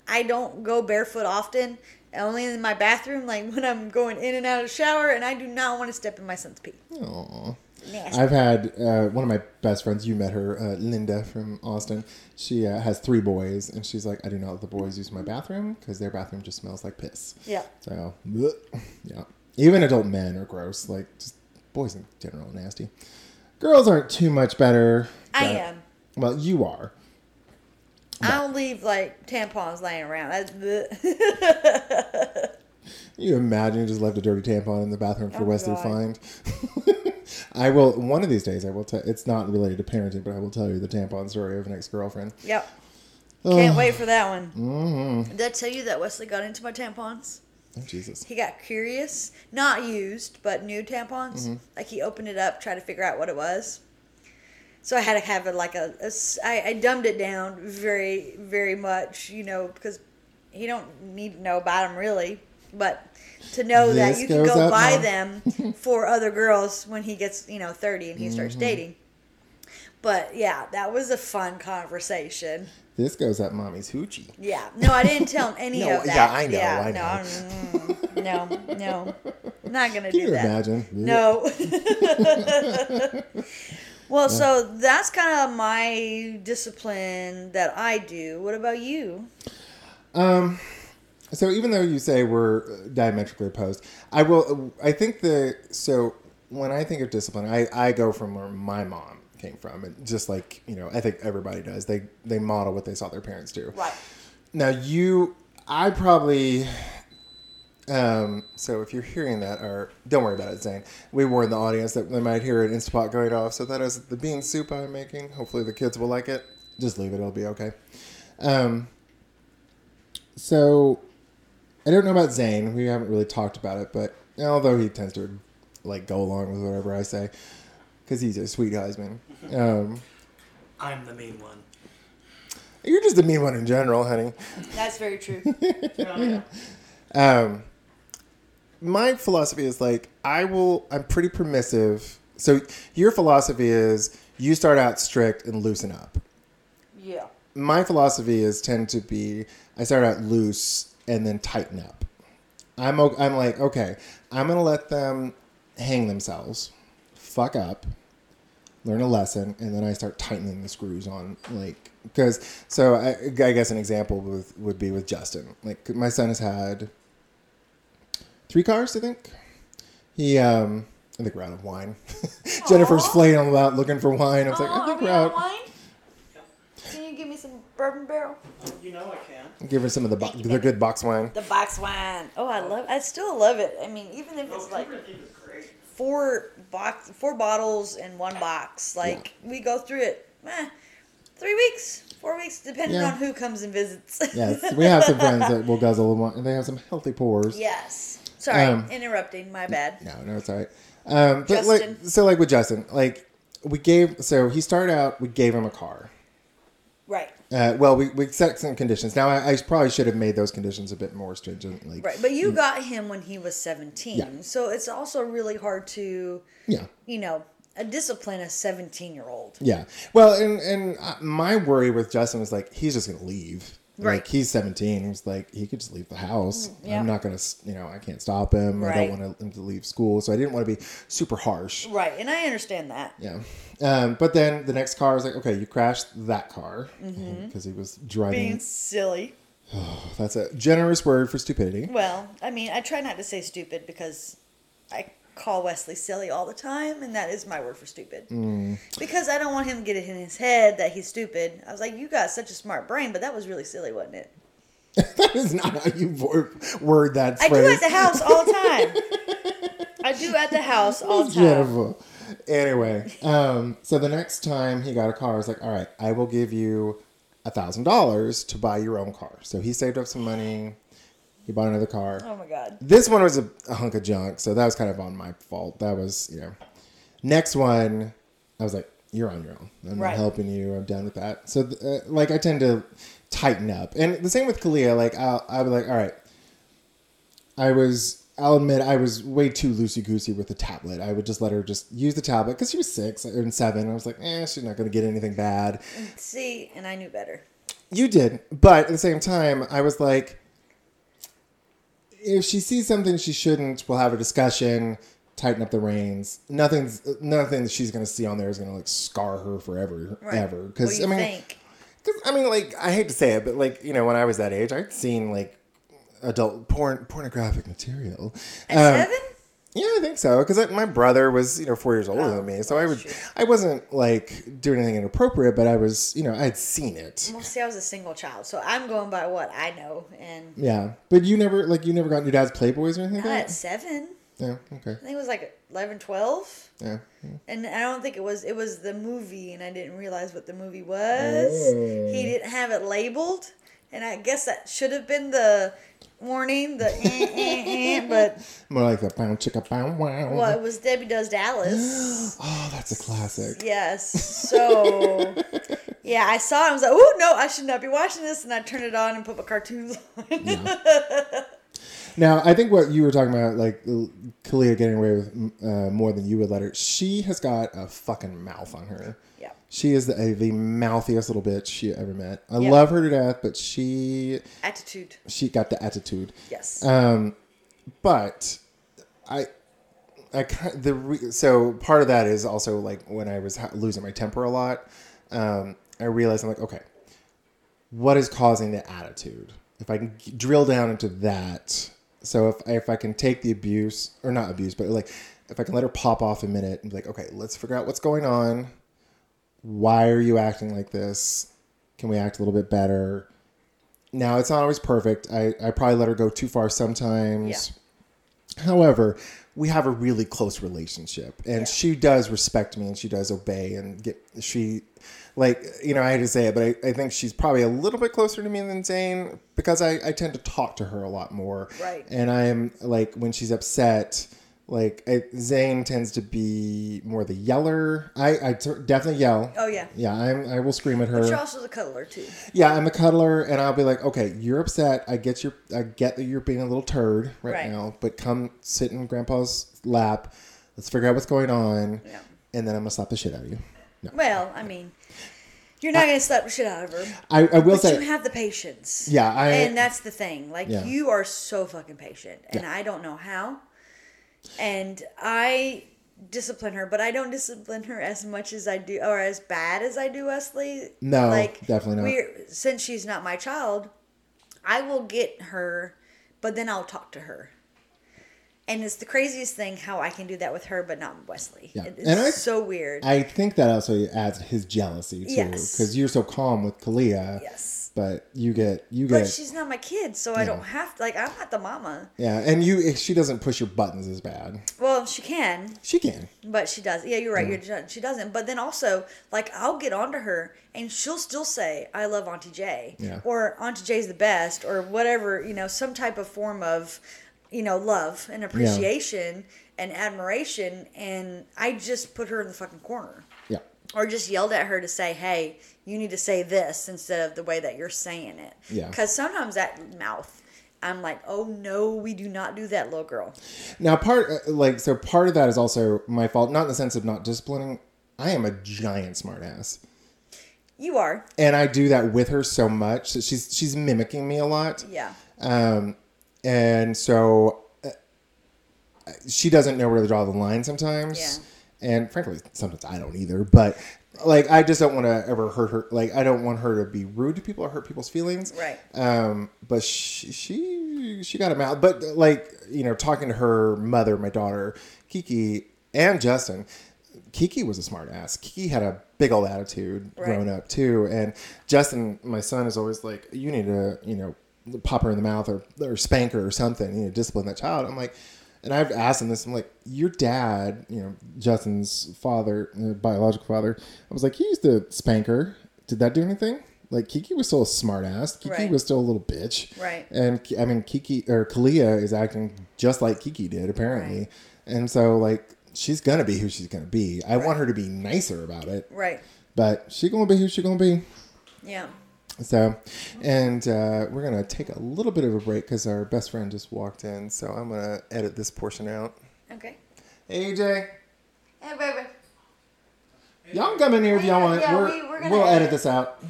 I don't go barefoot often. Only in my bathroom, like when I'm going in and out of the shower, and I do not want to step in my son's pee. Aw. Nasty. I've had uh, one of my best friends. You met her, uh, Linda from Austin. She uh, has three boys, and she's like, I do not let the boys use my bathroom because their bathroom just smells like piss. Yeah. So, bleh. yeah. Even adult men are gross. Like, just boys in general are nasty. Girls aren't too much better. I am. Well, you are. I don't leave like tampons laying around. That's bleh. (laughs) You imagine you just left a dirty tampon in the bathroom for Oh, Wesley to find. (laughs) I will. One of these days, I will tell. It's not related to parenting, but I will tell you the tampon story of an ex-girlfriend. yep. Can't wait for that one. Mm-hmm. Did I tell you that Wesley got into my tampons? Oh, Jesus. He got curious, not used, but new tampons. Mm-hmm. Like he opened it up, tried to figure out what it was. So I had to have it like a, a I, I dumbed it down very, very much, you know, because he don't need to know about them really, but to know that you can go buy Mom. them (laughs) for other girls when he gets, you know, thirty and he starts Mm-hmm. dating. But yeah, that was a fun conversation. This goes up mommy's hoochie. Yeah. No, I didn't tell him (laughs) any No, of that. yeah, I know, Yeah, I no, mm, no, no, (laughs) not gonna Can do you that. imagine? No. Well, so that's kind of my discipline that I do. What about you? Um, so even though you say we're uh, diametrically opposed, I will. I think the so when I think of discipline, I I go from where my mom came from, and just like you know, I think everybody does. They they model what they saw their parents do. Right. Now you, I probably. Um, so if you're hearing that, or don't worry about it, Zane. We warned the audience that they might hear an Instapot going off. So that is the bean soup I'm making. Hopefully the kids will like it. Just leave it; it'll be okay. Um, so I don't know about Zane. We haven't really talked about it, but although he tends to like go along with whatever I say, because he's a sweet husband. Um, I'm the mean one. you're just the mean one in general, honey. That's very true. (laughs) Um, my philosophy is like I will. I'm pretty permissive. So your philosophy is you start out strict and loosen up. yeah. My philosophy is tend to be I start out loose and then tighten up. I'm I'm like okay, I'm gonna let them hang themselves, fuck up, learn a lesson, and then I start tightening the screws on like because so I, I guess an example with, would be with Justin. Like my son has had three cars, I think. He um I think we're out of wine. (laughs) Jennifer's Aw. flaying him out looking for wine. I was like, I think we we're out. wine? Can you give me some bourbon barrel? You know I can. Give her some of the bo- Thank you, the baby. good box wine. The box wine. Oh, I love. I still love it. I mean, even if it's like four box, four bottles in one box. Like we go through it. Eh, three weeks, four weeks, depending Yeah. on who comes and visits. Yes, we have some friends that will guzzle them, and they have some healthy pours. (laughs) yes. Sorry, Um, interrupting. My bad. No, no, it's all right. Um, but Justin. like, so like with Justin, like we gave, so he started out, we gave him a car. Right. Uh, well, we, we set some conditions. Now, I, I probably should have made those conditions a bit more stringent. Like, Right. But you got him when he was seventeen, Yeah. so it's also really hard to, yeah, you know, a discipline a seventeen-year-old. yeah. Well, and and uh, my worry with Justin was like he's just gonna leave. Right. Like he's 17. He's like he could just leave the house. yeah. I'm not gonna, you know, I can't stop him. I don't want him to leave school, so I didn't want to be super harsh. Right, and I understand that. Yeah. Um, but then the next car is like, okay, you crashed that car because Mm-hmm. (laughs) he was driving. Being silly. (sighs) That's a generous word for stupidity. Well, I mean, I try not to say stupid because I call Wesley silly all the time, and that is my word for stupid. Mm. Because I don't want him to get it in his head that he's stupid. I was like, you got such a smart brain, but that was really silly, wasn't it? (laughs) that is not how you word, that I do at the house all the time. (laughs) I do at the house all the time. Jennifer. Anyway, um, so the next time he got a car, I was like, all right, I will give you a thousand dollars to buy your own car. So he saved up some money. He bought another car. Oh my god. This one was a, a hunk of junk, so that was kind of on my fault. That was, you know. Next one, I was like, you're on your own. I'm Right. not helping you. I'm done with that. So, uh, like, I tend to tighten up. And the same with Kalia. Like, I'll, I'll be like, all right. I was, I'll admit, I was way too loosey goosey with the tablet. I would just let her just use the tablet because she was six and seven. I was like, eh, she's not going to get anything bad. See, and I knew better. You did, but at the same time, I was like, if she sees something she shouldn't, we'll have a discussion, tighten up the reins. Nothing's nothing that she's gonna see on there is gonna like scar her forever, Right. ever. Because I mean, think? because I mean, like I hate to say it, but like you know, when I was that age, I'd seen like adult porn, pornographic material. At Um, seven? Yeah, I think so. Because my brother was, you know, four years older Oh, than me, so I would, shoot. I wasn't like doing anything inappropriate, but I was, you know, I had seen it. Well, see, I was a single child, so I'm going by what I know, and Yeah, but you never like you never got your dad's Playboys or anything not like at seven. Yeah. Okay. I think it was like 11, 12. Yeah. And I don't think it was. It was the movie, and I didn't realize what the movie was. Oh. He didn't have it labeled, and I guess that should have been the warning. The eh, eh, eh, but (laughs) More like the pound chicka pound wow. well, it was Debbie Does Dallas. (gasps) Oh, that's a classic. Yes. (laughs) So yeah, I saw it. I was like, oh no, I should not be watching this, and I turned it on and put my cartoons on. (laughs) Now, I think what you were talking about, like Kalia getting away with uh, more than you would let her. She has got a fucking mouth on her. She is the, the mouthiest little bitch you ever met. I Yeah. love her to death, but she Attitude. she got the attitude. Yes. Um, but I, I the re- so part of that is also like when I was ha- losing my temper a lot. Um, I realized I'm like, okay, what is causing the attitude? If I can g- drill down into that, so if if I can take the abuse or not abuse, but like if I can let her pop off a minute and be like, okay, let's figure out what's going on. Why are you acting like this? Can we act a little bit better? Now it's not always perfect. I, I probably let her go too far sometimes. Yeah. However, we have a really close relationship and she does respect me and she does obey and get she like you know, I hate to say it, but I, I think she's probably a little bit closer to me than Zane because I, I tend to talk to her a lot more. Right. And I'm like when she's upset, like I, Zane tends to be more the yeller. I, I t- definitely yell. Oh yeah. Yeah, I'm I will scream at her. But you're also the cuddler too. Yeah, I'm a cuddler, and I'll be like, okay, you're upset. I get your, I get that you're being a little turd right, Right. now, but come sit in Grandpa's lap. Let's figure out what's going on, Yeah. and then I'm gonna slap the shit out of you. No, Well, I mean, you're not gonna slap the shit out of her. I, I will But say, you have the patience. Yeah, I- and that's the thing. Like Yeah. you are so fucking patient, and Yeah. I don't know how. And I discipline her, but I don't discipline her as much as I do, or as bad as I do Wesley. No, like definitely not. We're, since she's not my child, I will get her, but then I'll talk to her. And it's the craziest thing how I can do that with her, but not Wesley. Yeah. It's And I- so weird. I think that also adds his jealousy too, Yes. because you're so calm with Kalia. yes. But you get, you get. But she's not my kid, so I don't have to. Like, I'm not the mama. yeah, and you, eh, she doesn't push your buttons as bad. Well, she can, She can. but she does. Yeah, you're right. You're, she doesn't. But then also, like, I'll get onto her, and she'll still say, "I love Auntie Jay Yeah. or "Auntie Jay's the best," or whatever. You know, some type of form of, you know, love and appreciation and admiration. And I just put her in the fucking corner, Yeah. or just yelled at her to say, "Hey, you need to say this instead of the way that you're saying it." Yeah. Because sometimes that mouth. I'm like, oh no, we do not do that, little girl. Now, part uh, like so, part of that is also my fault, not in the sense of not disciplining. I am a giant smartass. You are, and I do that with her so much that she's she's mimicking me a lot. yeah. Um, and so uh, she doesn't know where to draw the line sometimes. Yeah. And frankly, sometimes I don't either. But like, I just don't want to ever hurt her. Like, I don't want her to be rude to people or hurt people's feelings. Right. Um, but she she she got him out. But like, you know, talking to her mother, my daughter Kiki, and Justin. Kiki was a smart ass. Kiki had a big old attitude Right. growing up too, and Justin, my son, is always like, "You need to, you know, pop her in the mouth or or spank her or something. You know, discipline that child." I'm like, and I've asked him this. I'm like, "Your dad, you know, Justin's father, uh, biological father, I was like, he used to spank her. Did that do anything?" Like Kiki was still a smart ass. Kiki Right. was still a little bitch. Right. And I mean, Kiki or Kalia is acting just like Kiki did apparently, Right. and so like she's gonna be who she's gonna be. I want her to be nicer about it, Right. but she gonna be who she gonna be. Yeah. So, and uh, we're gonna take a little bit of a break because our best friend just walked in. So I'm gonna edit this portion out. Okay. Hey, AJ, Hey, baby. y'all can come in here if y'all want. Yeah, we're, we- we're gonna we'll edit edit. this out.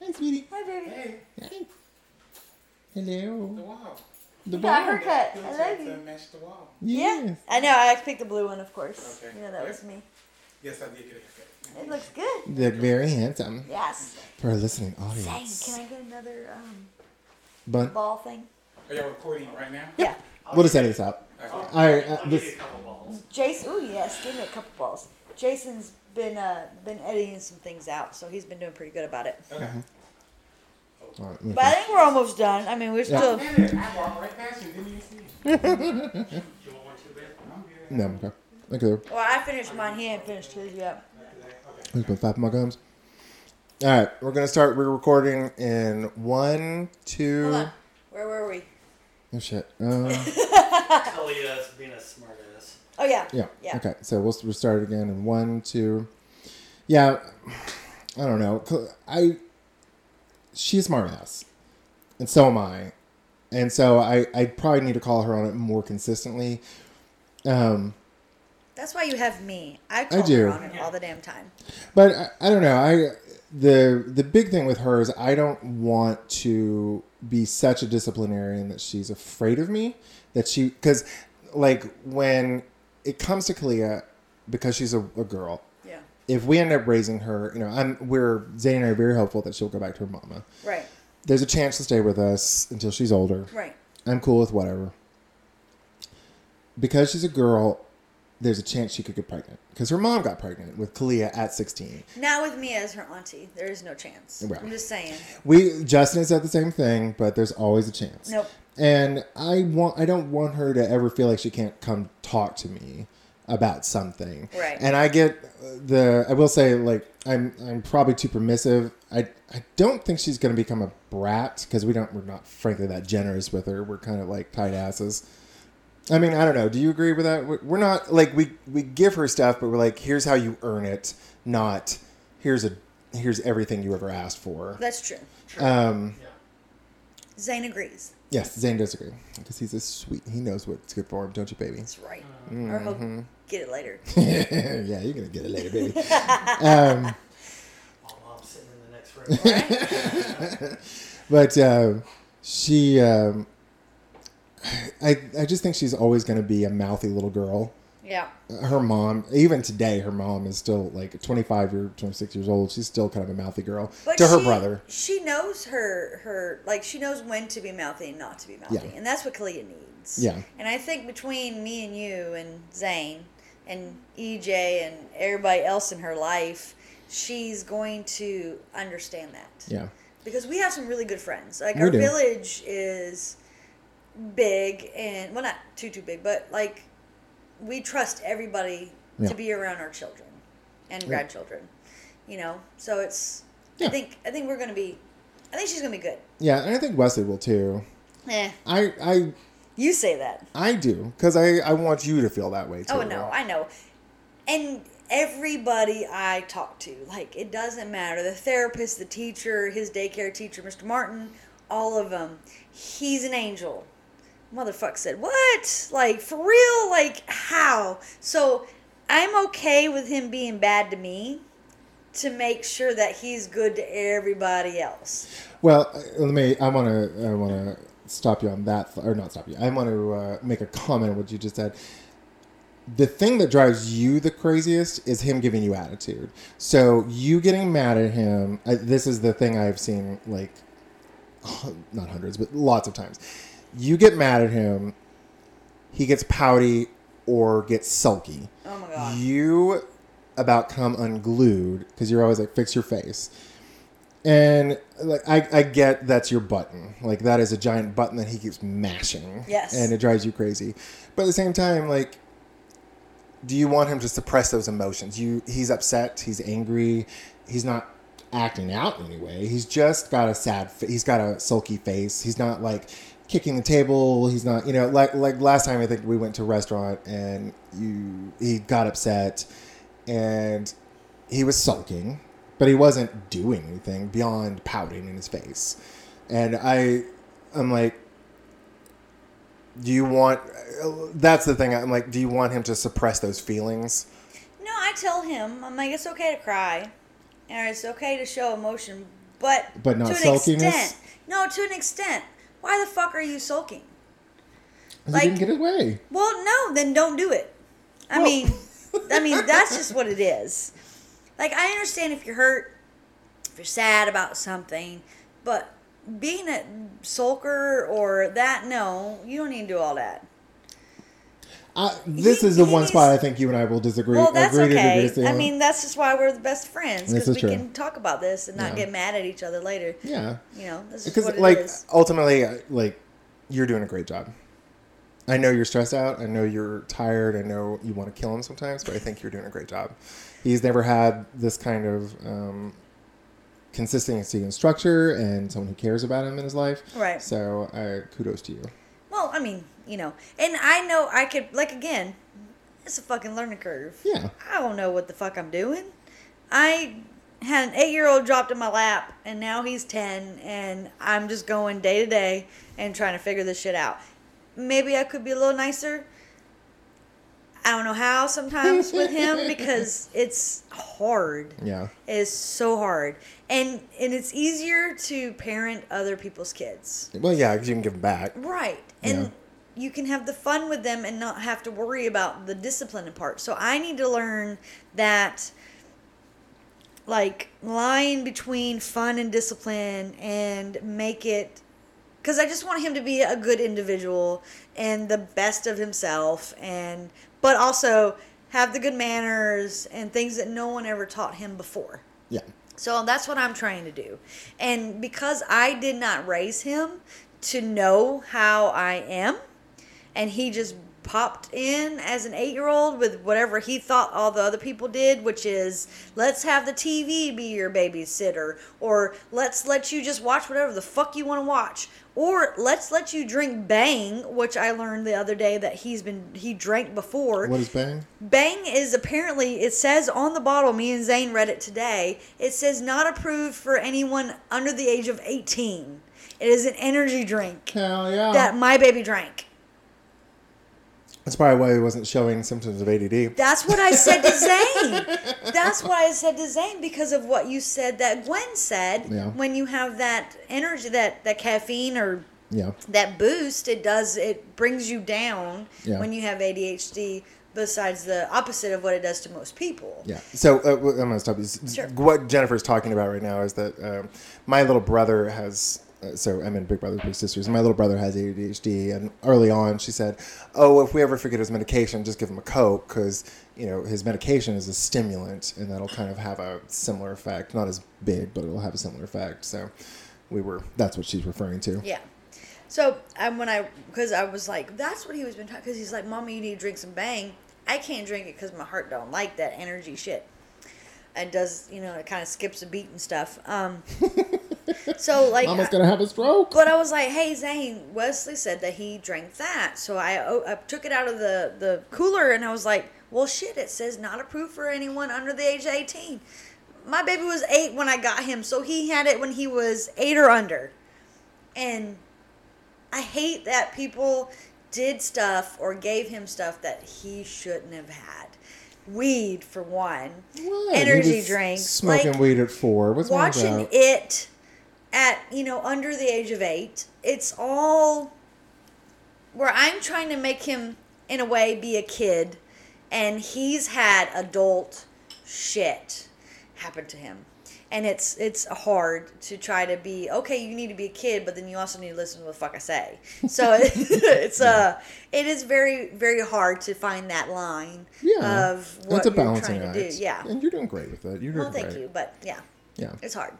Hey, sweetie. Hi, baby. Hey, Hey. the Hello. wall. The Got ball. her cut. It I love you. match the wall. Yeah. I know. I picked the blue one, of course. Okay. Yeah, that was me. Yes, I did get a haircut. It looks good. You look very handsome Yes. for a listening Dang, audience. can I get another um, Bun. ball thing? Are y'all recording right now? Yeah. We'll just edit this out. Okay. All right. Uh, this. Jason, ooh yes, give me a couple balls. Jason's been uh been editing some things out, so he's been doing pretty good about it. Okay. All right, But I think we're almost done. I mean, we're Yeah. still. Man, I walked right past you, didn't even see you. you want one too bad? I'm good. No, okay. Okay. Well, I finished mine. He ain't finished his yet. Let's put five more gums. All right, we're gonna start. We're recording in one, two. Hold on. Where were we? Oh shit. Uh, (laughs) Kalia's being a smartass. Oh yeah. yeah. Yeah. Okay. So we'll, we'll start again in one, two. Yeah. I don't know. I. She's a smart ass, and so am I, and so I I probably need to call her on it more consistently. Um, That's why you have me. I call do. her on it all the damn time. But I, I don't know. I the the big thing with her is I don't want to be such a disciplinarian that she's afraid of me. That she because like when it comes to Kalia, because she's a, a girl. Yeah. If we end up raising her, you know, I'm we're Zane and I are very hopeful that she'll go back to her mama. Right. There's a chance to stay with us until she's older. Right. I'm cool with whatever. Because she's a girl, there's a chance she could get pregnant. Because her mom got pregnant with Kalia at 16. Not with me as her auntie. There is no chance. I'm just saying. We Justin has said the same thing, but there's always a chance. Nope. And I want I don't want her to ever feel like she can't come talk to me about something. Right. And I get the I will say like I'm I'm probably too permissive. I I don't think she's going to become a brat because we don't we're not frankly that generous with her. We're kind of like tight asses. I mean, I don't know. Do you agree with that? We- We're not like we we give her stuff, but we're like, here's how you earn it, not here's a here's everything you ever asked for. That's true. Um, Zane agrees. yes, Zane does agree because he's a sweet. He knows what's good for him, don't you, baby? That's right. Or he'll Mm-hmm. get it later. (laughs) yeah, you're gonna get it later, baby. um, While mom's sitting in the next room. Right? (laughs) but uh, she, um, I, I just think she's always gonna be a mouthy little girl. yeah. Her mom, even today, her mom is still like 25 or 26 years old. She's still kind of a mouthy girl But to her brother. She knows her her like she knows when to be mouthy and not to be mouthy, Yeah. and that's what Kalia needs. Yeah. And I think between me and you and Zane and EJ and everybody else in her life, she's going to understand that. Yeah, Because we have some really good friends. Like We our do. village is big and well not too too big, but like we trust everybody Yeah. to be around our children and grandchildren. You know, so it's. Yeah. I think I think we're gonna be. I think she's gonna be good. yeah, and I think Wesley will too. yeah I, I, you say that. I do because I, I want you to feel that way oh, too. Oh no, I know. And everybody I talk to, like it doesn't matter. The therapist, the teacher, his daycare teacher, Mr. Martin, all of them. He's an angel. Motherfucker said, "What? Like for real? Like how?" So I'm okay with him being bad to me to make sure that he's good to everybody else. Well, uh, let me. I want to. I want to stop you on that, or not stop you. I want to uh, make a comment on what you just said. the thing that drives you the craziest is him giving you attitude. So you getting mad at him. Uh, this is the thing I've seen like not hundreds, but lots of times. You get mad at him, he gets pouty or gets sulky. Oh my god. You about come unglued because you're always like fix your face. And like I, I get that's your button. Like that is a giant button that he keeps mashing. Yes. And it drives you crazy. But at the same time, like do you want him to suppress those emotions? You he's upset, he's angry, he's not acting out in any way. He's just got a sad fa- he's got a sulky face. He's not like kicking the table. He's not, you know, like like last time I think we went to a restaurant and you he got upset and he was sulking, but he wasn't doing anything beyond pouting in his face. And I I'm like do you want that's the thing i'm like do you want him to suppress those feelings No, I tell him, I'm like, it's okay to cry, and it's okay to show emotion, but But not to an sulkiness? extent. No, to an extent. Why the fuck are you sulking? Like- he didn't get his way Well, no, then don't do it. I Well- mean, (laughs) I mean that's just what it is. Like I understand if you're hurt, if you're sad about something, but being a sulker or that, no, you don't need to do all that. I, this is the one spot i think you and i will disagree Well, that's agree okay. disagree I mean, that's just why we're the best friends because we true. can talk about this and not Yeah. get mad at each other later. yeah You know, because like is. ultimately uh, like you're doing a great job i know you're stressed out i know you're tired i know you want to kill him sometimes but i think you're doing a great job he's never had this kind of um, consistency and structure and someone who cares about him in his life Right. so uh, kudos to you Well, I mean, you know, and I know I could like again, it's a fucking learning curve. Yeah. I don't know what the fuck I'm doing. I had an eight year old dropped in my lap, and now he's ten, and I'm just going day to day and trying to figure this shit out. Maybe I could be a little nicer. I don't know how sometimes with him (laughs) because it's hard. yeah It's so hard, and and it's easier to parent other people's kids. well yeah because you can give him back Right. And Yeah. You can have the fun with them and not have to worry about the discipline part. So I need to learn that like line between fun and discipline and make it because I just want him to be a good individual and the best of himself and but also have the good manners and things that no one ever taught him before. yeah So that's what I'm trying to do. And because I did not raise him to know how I am, and he just popped in as an eight year old with whatever he thought all the other people did, which is let's have the TV be your babysitter, or let's let you just watch whatever the fuck you want to watch. Or let's let you drink Bang, which I learned the other day that he's been he drank before. what is bang Bang is apparently, it says on the bottle, me and Zane read it today, it says not approved for anyone under the age of 18. It is an energy drink hell yeah that my baby drank. That's probably why he wasn't showing symptoms of ADD That's what I said to (laughs) Zane. That's what I said to Zane because of what you said that Gwen said. Yeah. When you have that energy, that, that caffeine or yeah that boost, it does, it brings you down Yeah. when you have ADHD, besides the opposite of what it does to most people. Yeah. So uh, I'm going to stop you. Sure. What Jennifer's talking about right now is that um, my little brother has. Uh, so I'm in big brothers, big sisters. My little brother has ADHD, and early on she said, "Oh, if we ever forget his medication, just give him a Coke because you know his medication is a stimulant, and that'll kind of have a similar effect. Not as big, but it'll have a similar effect." So we were. That's what she's referring to. Yeah. So um, when I, because I was like, that's what he was been talking. Because he's like, "Mommy, you need to drink some Bang." I can't drink it because my heart don't like that energy shit. It does, you know, it kind of skips a beat and stuff. Um, (laughs) so like, Mama's gonna have a stroke. but I was like, "Hey, Zane." Wesley said that he drank that, so I, I took it out of the the cooler, and I was like, "Well, shit! It says not approved for anyone under the age of eighteen. My baby was eight when I got him, so he had it when he was eight or under, and I hate that people did stuff or gave him stuff that he shouldn't have had. Weed, for one, What? Energy drinks, Smoking like, weed at four. What's watching it at you know under the age of eight it's all where i'm trying to make him in a way be a kid and he's had adult shit happen to him. And it's it's hard to try to be okay. You need to be a kid, but then you also need to listen to what the fuck I say. So (laughs) it's uh, it is very very hard to find that line Yeah, of what that's a you're balancing trying act. to do. Yeah. and you're doing great with it. You're doing Well, thank great. you, but yeah, Yeah, it's hard.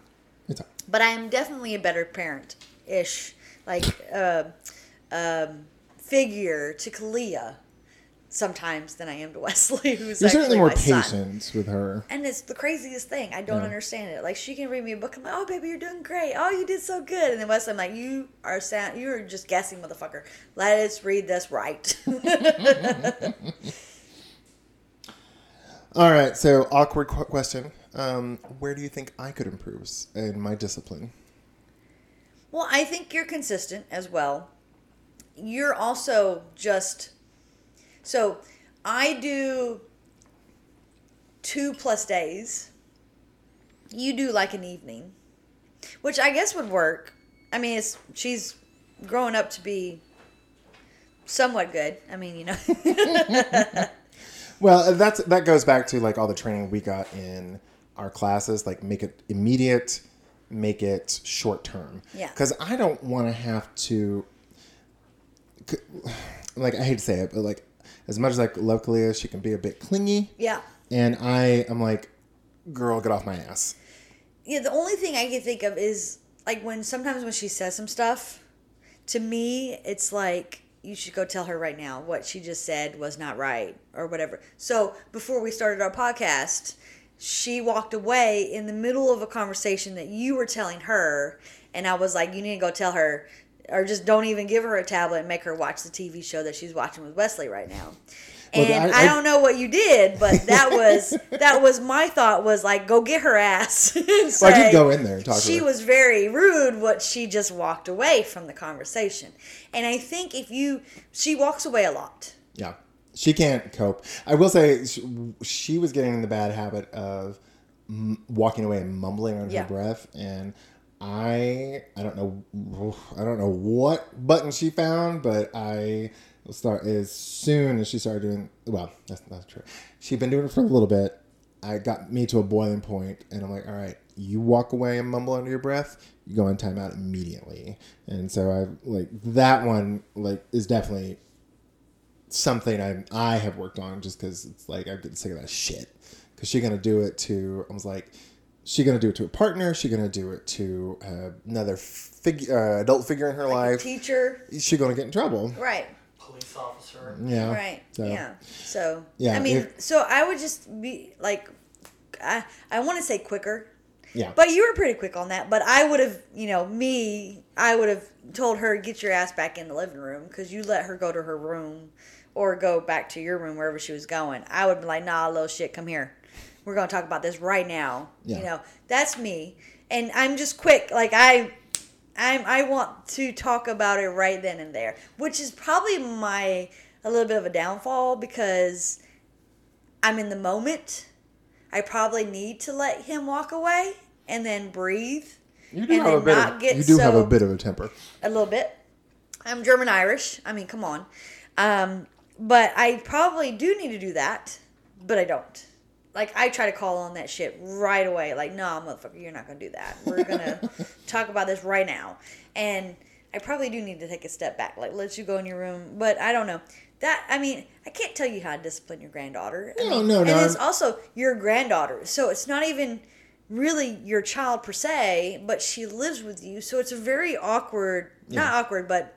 But I am definitely a better parent ish, like uh, um, figure to Kalia sometimes than I am to (laughs) Wesley, who's you're certainly more my son. patient with her. And it's the craziest thing. I don't Yeah. understand it. Like she can read me a book. I'm like, oh baby, you're doing great. Oh, you did so good. And then Wesley, I'm like, you are sound. You are just guessing, motherfucker. Let us read this right. (laughs) All right, so awkward qu- question. Um, where do you think I could improve in my discipline? well, I think you're consistent as well. You're also just so. I do two plus days. You do like an evening, which I guess would work. I mean, it's she's growing up to be somewhat good. I mean, you know. (laughs) Well, that's that goes back to like all the training we got in our classes. Like, make it immediate, make it short term. Yeah. Because I don't want to have to. Like, I hate to say it, but like, as much as I love Kalia, she can be a bit clingy, yeah. and I am like, girl, get off my ass. Yeah, the only thing I can think of is like when sometimes when she says some stuff, to me, it's like you should go tell her right now what she just said was not right or whatever. So before we started our podcast, she walked away in the middle of a conversation that you were telling her, and I was like, you need to go tell her. Or just don't even give her a tablet and make her watch the TV show that she's watching with Wesley right now. Well, And I- I, I- don't know what you did, but (laughs) that was that was my thought was like go get her ass. (laughs) and Well, I did go in there and talk to She was very rude. What she just walked away from the conversation, and I think if you she walks away a lot. Yeah, she can't cope. I will say she, she was getting in the bad habit of m- walking away and mumbling under Yeah. her breath, and I I don't know I don't know what button she found, but I will start as soon as she started doing well. That's not true. She'd been doing it for a little bit. I got me to a boiling point, and I'm like, all right, you walk away and mumble under your breath, you go in timeout immediately. And so I like that one like is definitely something I I have worked on just because it's like I'm getting sick of that shit. Because she gonna do it to I was like, she gonna do it to a partner. She gonna do it to uh, another figure, uh, adult figure in her life. Teacher, She gonna get in trouble. right? Police officer. Yeah. Right. So, Yeah. So Yeah, I mean, if- so I would just be like, I I want to say quicker, Yeah. but you were pretty quick on that. But I would have, you know, me, I would have told her get your ass back in the living room because you let her go to her room or go back to your room wherever she was going. I would be like, nah, little shit, come here. We're gonna talk about this right now. Yeah. You know, that's me, and I'm just quick. Like I I'm, I want to talk about it right then and there, which is probably my a little bit of a downfall because I'm in the moment. I probably need to let him walk away and then breathe You do and have a bit. not Of, get you do have a bit of a temper. a little bit. I'm German Irish. I mean, come on. Um, but I probably do need to do that, but I don't. Like I try to call on that shit right away. Like, no, motherfucker, you're not gonna do that. We're gonna (laughs) talk about this right now. And I probably do need to take a step back. Like, let you go in your room. But I don't know. That I mean, I can't tell you how to discipline your granddaughter. I No, mean, no, and it's also your granddaughter, so it's not even really your child per se, but she lives with you, so it's a very awkward, not awkward, but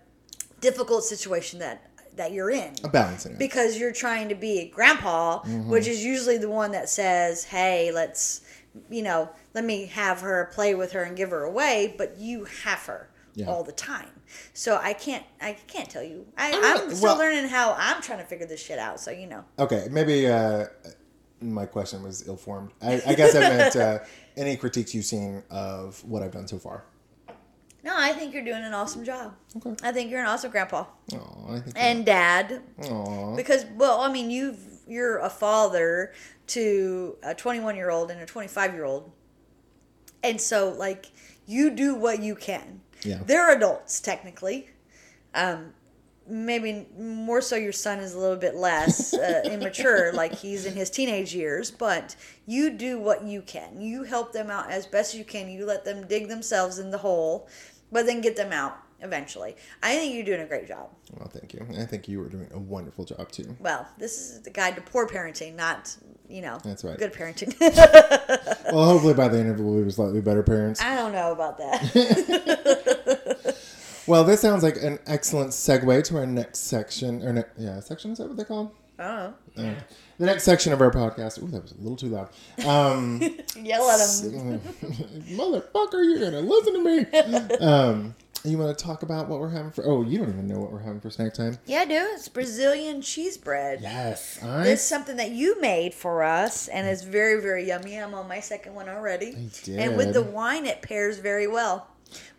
difficult situation that that you're in A balancing act. because you're trying to be a grandpa, Mm-hmm. which is usually the one that says, "Hey, let's, you know, let me have her play with her and give her away," but you have her Yeah. all the time. So I can't, I can't tell you. I, I'm I'm, still well- learning how I'm trying to figure this shit out. So you know, Okay, maybe uh, my question was ill-formed. I, I guess I meant uh, (laughs) any critiques you've seen of what I've done so far. No, I think you're doing an awesome job. Okay. I think you're an awesome grandpa Oh, I think. and dad. Aw. because well i mean you've you're a father to a 21 year old and a 25 year old and so like you do what you can Yeah. they're adults technically um maybe more so your son is a little bit less uh, (laughs) immature, like he's in his teenage years, but you do what you can. You help them out as best you can. You let them dig themselves in the hole, but then get them out eventually. I think you're doing a great job. Well, thank you. I think you were doing a wonderful job too. Well, this is the guide to poor parenting, not, you know, That's right. good parenting. Well, hopefully by the end of it, we'll be slightly better parents. I don't know about that. (laughs) (laughs) Well, this sounds like an excellent segue to our next section. Or ne- yeah, section is that what they're called? I don't. Uh, the next section of our podcast. Ooh, that was a little too loud. Um, (laughs) Yell at them. (laughs) motherfucker, you're gonna listen to me. (laughs) Um, you want to talk about what we're having for? Oh, you don't even know what we're having for snack time. Yeah, I do. It's Brazilian cheese bread. Yes, I. It's something that you made for us, and it's very, very yummy. I'm on my second one already. And with the wine, it pairs very well.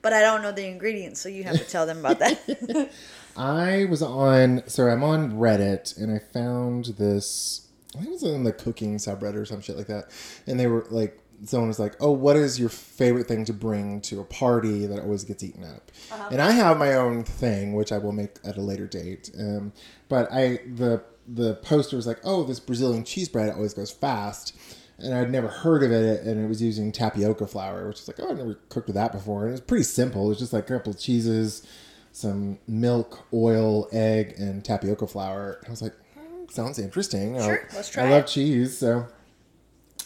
But I don't know the ingredients, so you have to tell them about that. (laughs) I was on, sorry, I'm on Reddit and I found this. I think it was in the cooking subreddit or some shit like that. And they were like, someone was like, "Oh, what is your favorite thing to bring to a party that always gets eaten up?" And I have my own thing, which I will make at a later date. Um, but I the the poster was like, "Oh, this Brazilian cheese bread always goes fast." And I'd never heard of it, and it was using tapioca flour, which is like, oh, I've never cooked with that before. And it was pretty simple. It was just like a couple of cheeses, some milk, oil, egg, and tapioca flour. I was like, hmm, sounds interesting. Sure, I, let's try I love it. cheese, so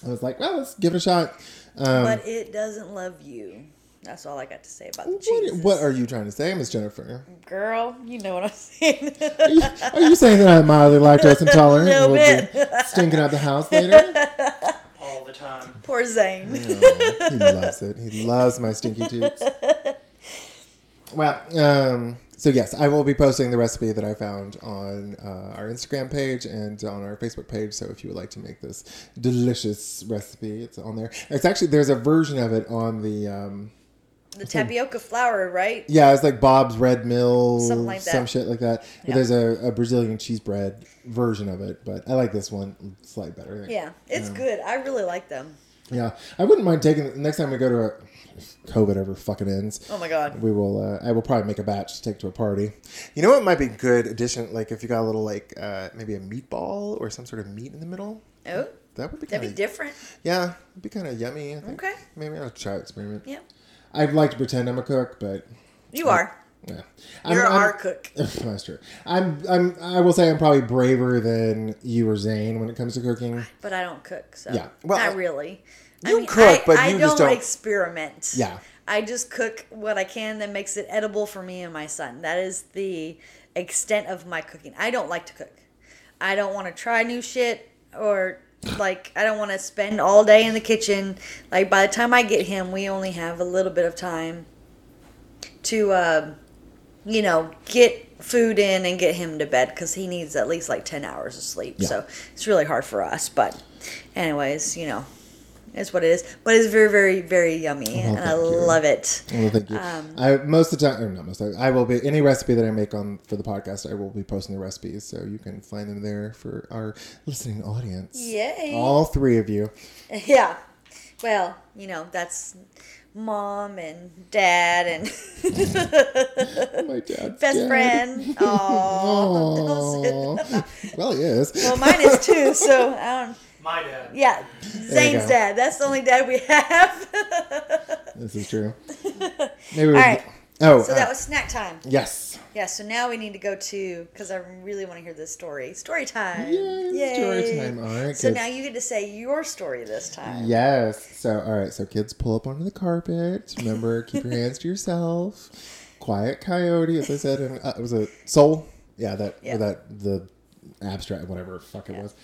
I was like, well, let's give it a shot. Um, but it doesn't love you. That's all I got to say about the what, cheese. what are you trying to say, Miss Jennifer? Girl, you know what I'm saying. (laughs) Are you, are you saying that I'm mildly lactose intolerant? (laughs) and Little will be stinking out the house later? (laughs) all the time. Poor Zane. Oh, he loves it. He loves my stinky toots. (laughs) Well, um, so yes, I will be posting the recipe that I found on uh, our Instagram page and on our Facebook page. So if you would like to make this delicious recipe, it's on there. It's actually there's a version of it on the. Um, The tapioca flour, right? yeah, it's like Bob's Red Mill, Something like that. some shit like that. But Yeah. there's a, a Brazilian cheese bread version of it, but I like this one slightly better. Yeah, it's good. I really like them. Yeah, I wouldn't mind taking next time we go to a COVID ever fucking ends. Oh my god. We will. Uh, I will probably make a batch to take to a party. You know what might be good addition? Like if you got a little like uh, maybe a meatball or some sort of meat in the middle. Oh, That would be that'd kind be different. yeah, it'd be kind of yummy. I think. Okay. Maybe I'll try it experiment. Yeah. I'd like to pretend I'm a cook, but You are. yeah, You're I'm, our I'm- cook. (laughs) That's true. I'm. I'm. I will say I'm probably braver than you or Zane when it comes to cooking. But I don't cook, so Yeah. Well, not I- really. You cook, I, but I you don't, just don't- experiment. Yeah. I just cook what I can that makes it edible for me and my son. That is the extent of my cooking. I don't like to cook. I don't want to try new shit or like I don't want to spend all day in the kitchen. Like by the time I get him, we only have a little bit of time to uh, you know, get food in and get him to bed because he needs at least like 10 hours of sleep. Yeah. So it's really hard for us. But, anyways, you know, it's what it is. But it's very, very, very yummy. and I you. love it. Well, thank you. Um, I most of the time, or not most of the time, I will be any recipe that I make on for the podcast. I will be posting the recipes, so you can find them there for our listening audience. Yay. All three of you. (laughs) Yeah. Well, you know, that's mom and dad and (laughs) My dad's (laughs) best friend. Oh. Well, he is. well, mine is too. So, I don't. My dad. Yeah, Zane's dad. That's the only dad we have. (laughs) this is true. (laughs) Maybe. We, right. Oh, so uh, that was snack time. yes. Yeah, so now we need to go to because I really want to hear this story. Story time. Yay, story time. All right, So kids. now you get to say your story this time. Yes. So, all right. So, kids, pull up onto the carpet. Remember, keep your hands to yourself. Quiet coyote, as I said, and uh, it was a soul. Yeah, that Yeah. that the abstract, whatever the fuck it was.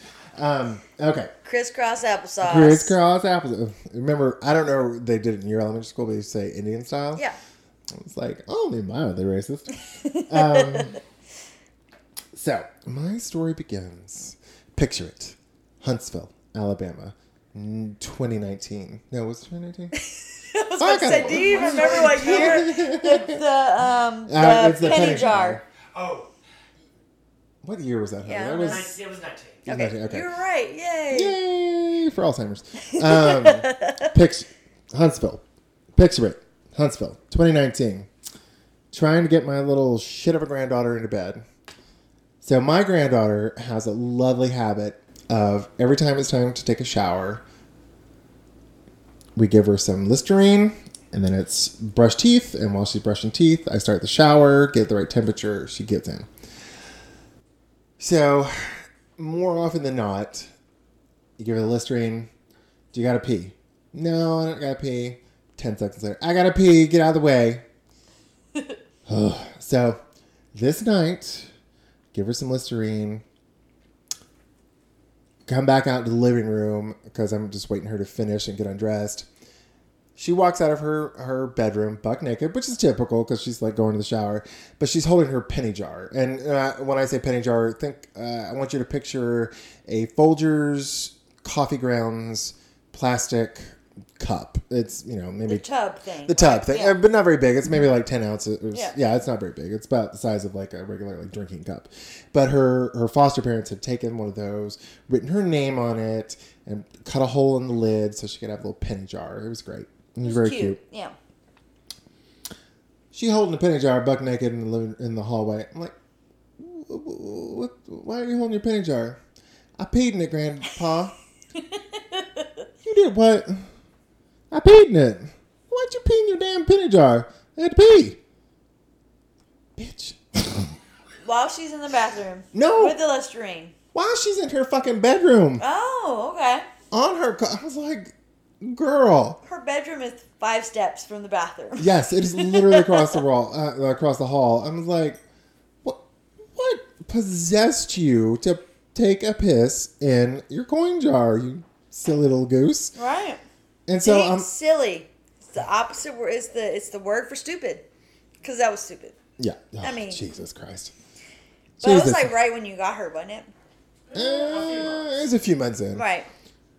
Um, okay. Crisscross applesauce. Crisscross apples. Remember, I don't know. They did it in your elementary school, but they say Indian style. Yeah. It's like only mildly racist. um, (laughs) so my story begins. Picture it, Huntsville, Alabama, mm, 2019. No, was 2019? (laughs) I was about to say, do you even remember what year the, the um the, Uh, it's the penny, penny jar? Oh, What year was that? Honey? Yeah, that was it was 19. Okay, Okay, okay. you're right. Yay. yay for Alzheimer's. Um, (laughs) picture Huntsville. It, Huntsville, 2019. Trying to get my little shit of a granddaughter into bed. So my granddaughter has a lovely habit of every time it's time to take a shower, we give her some Listerine, and then it's brush teeth. And while she's brushing teeth, I start the shower, get the right temperature. She gets in. So, more often than not, you give her the Listerine. Do you gotta pee? No, I don't gotta pee. Ten seconds later, I gotta pee. Get out of the way. (laughs) So, this night, give her some Listerine. Come back out to the living room because I'm just waiting her to finish and get undressed. She walks out of her her bedroom buck naked, which is typical because she's like going to the shower, but she's holding her penny jar. And uh, when I say penny jar, think uh, I want you to picture a Folgers coffee grounds plastic cup. It's you know maybe The tub thing. the tub right? thing, Yeah. but not very big. It's maybe like ten ounces. Yeah. Yeah. it's not very big. It's about the size of like a regular like drinking cup. But her her foster parents had taken one of those, written her name on it, and cut a hole in the lid so she could have a little penny jar. It was great. It was very cute. Yeah. She holding a penny jar, buck naked in the living, in the hallway. I'm like, "Wh- wh- what? Why are you holding your penny jar? I peed in it, Grandpa. (laughs) you did what? I peed in it. Why'd you pee in your damn penny jar? I had to pee. Bitch. (laughs) While she's in the bathroom. No. With the Listerine. While she's in her fucking bedroom Oh, okay. on her, I was like, girl. Her bedroom is five steps from the bathroom. (laughs) Yes, it is literally (laughs) across the wall, uh, across the hall. I was like, what? What possessed you to take a piss in your coin jar? You silly little goose. Right. And so? I'm silly. It's the opposite word. It's the it's the word for stupid. Because that was stupid. yeah. I Oh, mean- Jesus Christ. But it was like right when you got her, wasn't it? Uh, it was a few months in. Right.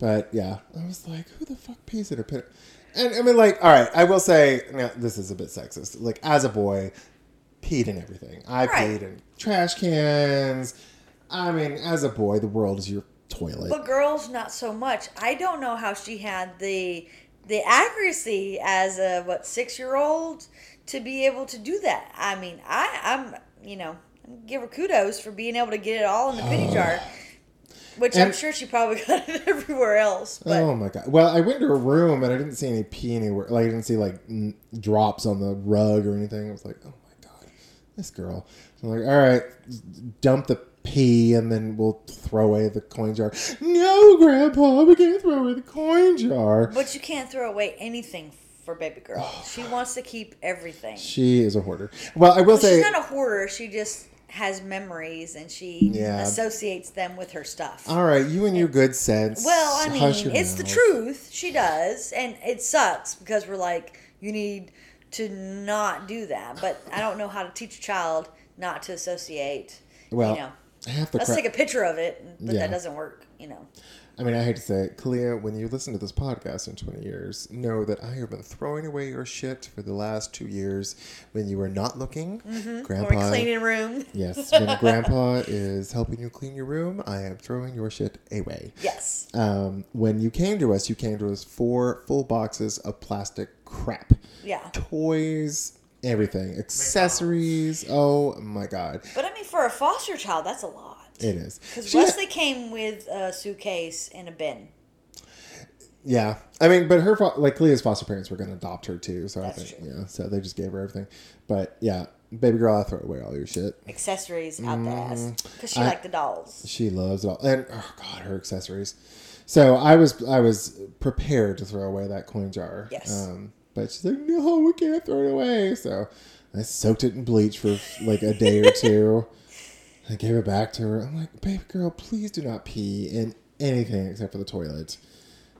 But yeah, I was like, who the fuck pees in a pit? And I mean, like, all right, I will say, now this is a bit sexist. Like, as a boy, peed in everything. I Right. peed in trash cans. I mean, as a boy, the world is your toilet. But girls, not so much. I don't know how she had the the accuracy as a what six year old to be able to do that. I mean, I I'm you know give her kudos for being able to get it all in the penny jar, which I'm sure she probably (laughs) got it everywhere else. But oh my god! Well, I went to her room and I didn't see any pee anywhere. Like, I didn't see like n- drops on the rug or anything. I was like, oh my god, this girl. So I'm like, all right, dump the pee and then we'll throw away the coin jar. No, Grandpa, we can't throw away the coin jar. but you can't throw away anything for baby girl. Oh. she wants to keep everything. She is a hoarder. Well, I will say, She's not a hoarder. She just has memories and she Yeah. associates them with her stuff. all right, you and your good sense. Well, I mean, it's the truth. She does, and it sucks because we're like, you need to not do that. But I don't know how to teach a child not to associate. Well, you know, half the let's crap. take a picture of it, but Yeah. that doesn't work. You know, I mean, I hate to say it, Kalia, when you listen to this podcast in 20 years, know that I have been throwing away your shit for the last two years when you were not looking. or Grandpa. cleaning room. (laughs) Yes, when (laughs) Grandpa is helping you clean your room, I am throwing your shit away. Yes, Um, when you came to us, you came to us four full boxes of plastic crap. yeah. Toys, everything. Accessories. Oh my god. But I mean, for a foster child, that's a lot. It is. Because Wesley came with a suitcase and a bin. Yeah, I mean, but her like Leah's foster parents were going to adopt her too, so That's I think true. yeah, so they just gave her everything. But yeah, baby girl, I throw away all your shit. Accessories out the ass because she Mm, I- liked the dolls. She loves it all, and oh god, her accessories. So I was I was prepared to throw away that coin jar. Yes. Um, but she's like, no, we can't throw it away. So I soaked it in bleach for like a day or (laughs) two. I gave it back to her. I'm like, baby girl, please do not pee in anything except for the toilet.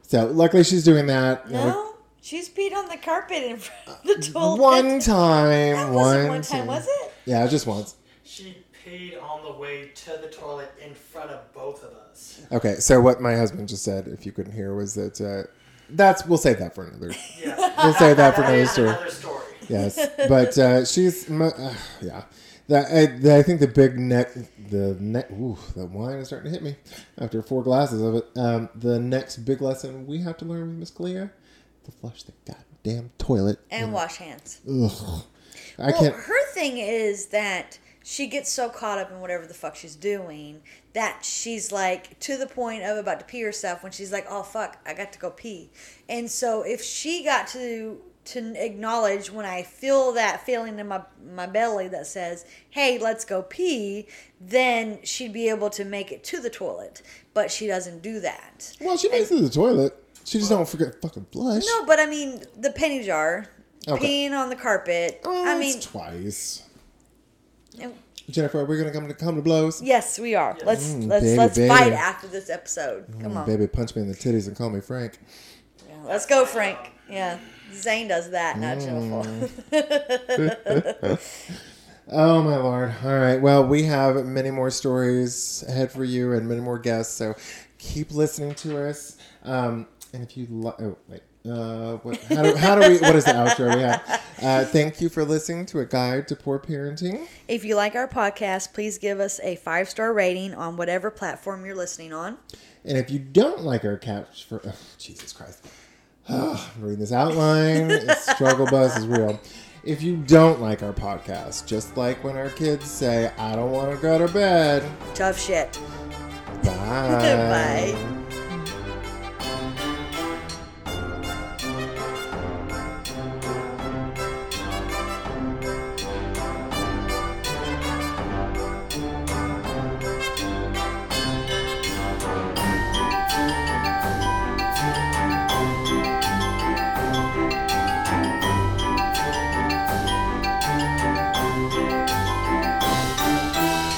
So luckily she's doing that. You know, No, she's peed on the carpet in front of the toilet. One time, That one, wasn't one time, was it? Yeah, just once. She peed on the way to the toilet in front of both of us. Okay, so what my husband just said, if you couldn't hear, was that uh, that's we'll save that for another. Yeah. We'll save that for (laughs) another story. another story. Yes, but uh, she's uh, yeah. That I, the, I think the big neck, the neck. Ooh, the wine is starting to hit me after four glasses of it. Um, the next big lesson we have to learn with Miss Kalia to flush the goddamn toilet. And wash hands. Ugh, I Well, can't. her thing is that she gets so caught up in whatever the fuck she's doing that she's like to the point of about to pee herself when she's like, "Oh fuck, I got to go pee." And so if she got to to acknowledge when I feel that feeling in my my belly that says, "Hey, let's go pee," then she'd be able to make it to the toilet. But she doesn't do that. Well, she makes it to the toilet. She just don't forget fucking flush. No, but I mean the penny jar, Okay. peeing on the carpet. Oh, I mean, twice. and- Jennifer, we're gonna come to come to blows. yes, we are. Let's Mm, let's baby, let's baby. fight after this episode. Come Mm, on, Baby, punch me in the titties and call me Frank. Yeah, let's go, Frank. Yeah, Zane does that, not Mm. Jennifer. (laughs) (laughs) Oh my lord! All right. Well, we have many more stories ahead for you and many more guests. So keep listening to us. Um, and if you li- oh wait, uh, what, how, do, how do we? What is the outro we have? Uh, thank you for listening to a guide to poor parenting. if you like our podcast, please give us a five star rating on whatever platform you're listening on. And if you don't like our catch for oh, Jesus Christ, (sighs) reading this outline. It's struggle bus is real. If you don't like our podcast, just like when our kids say, "I don't want to go to bed," Tough shit. bye. (laughs) Bye.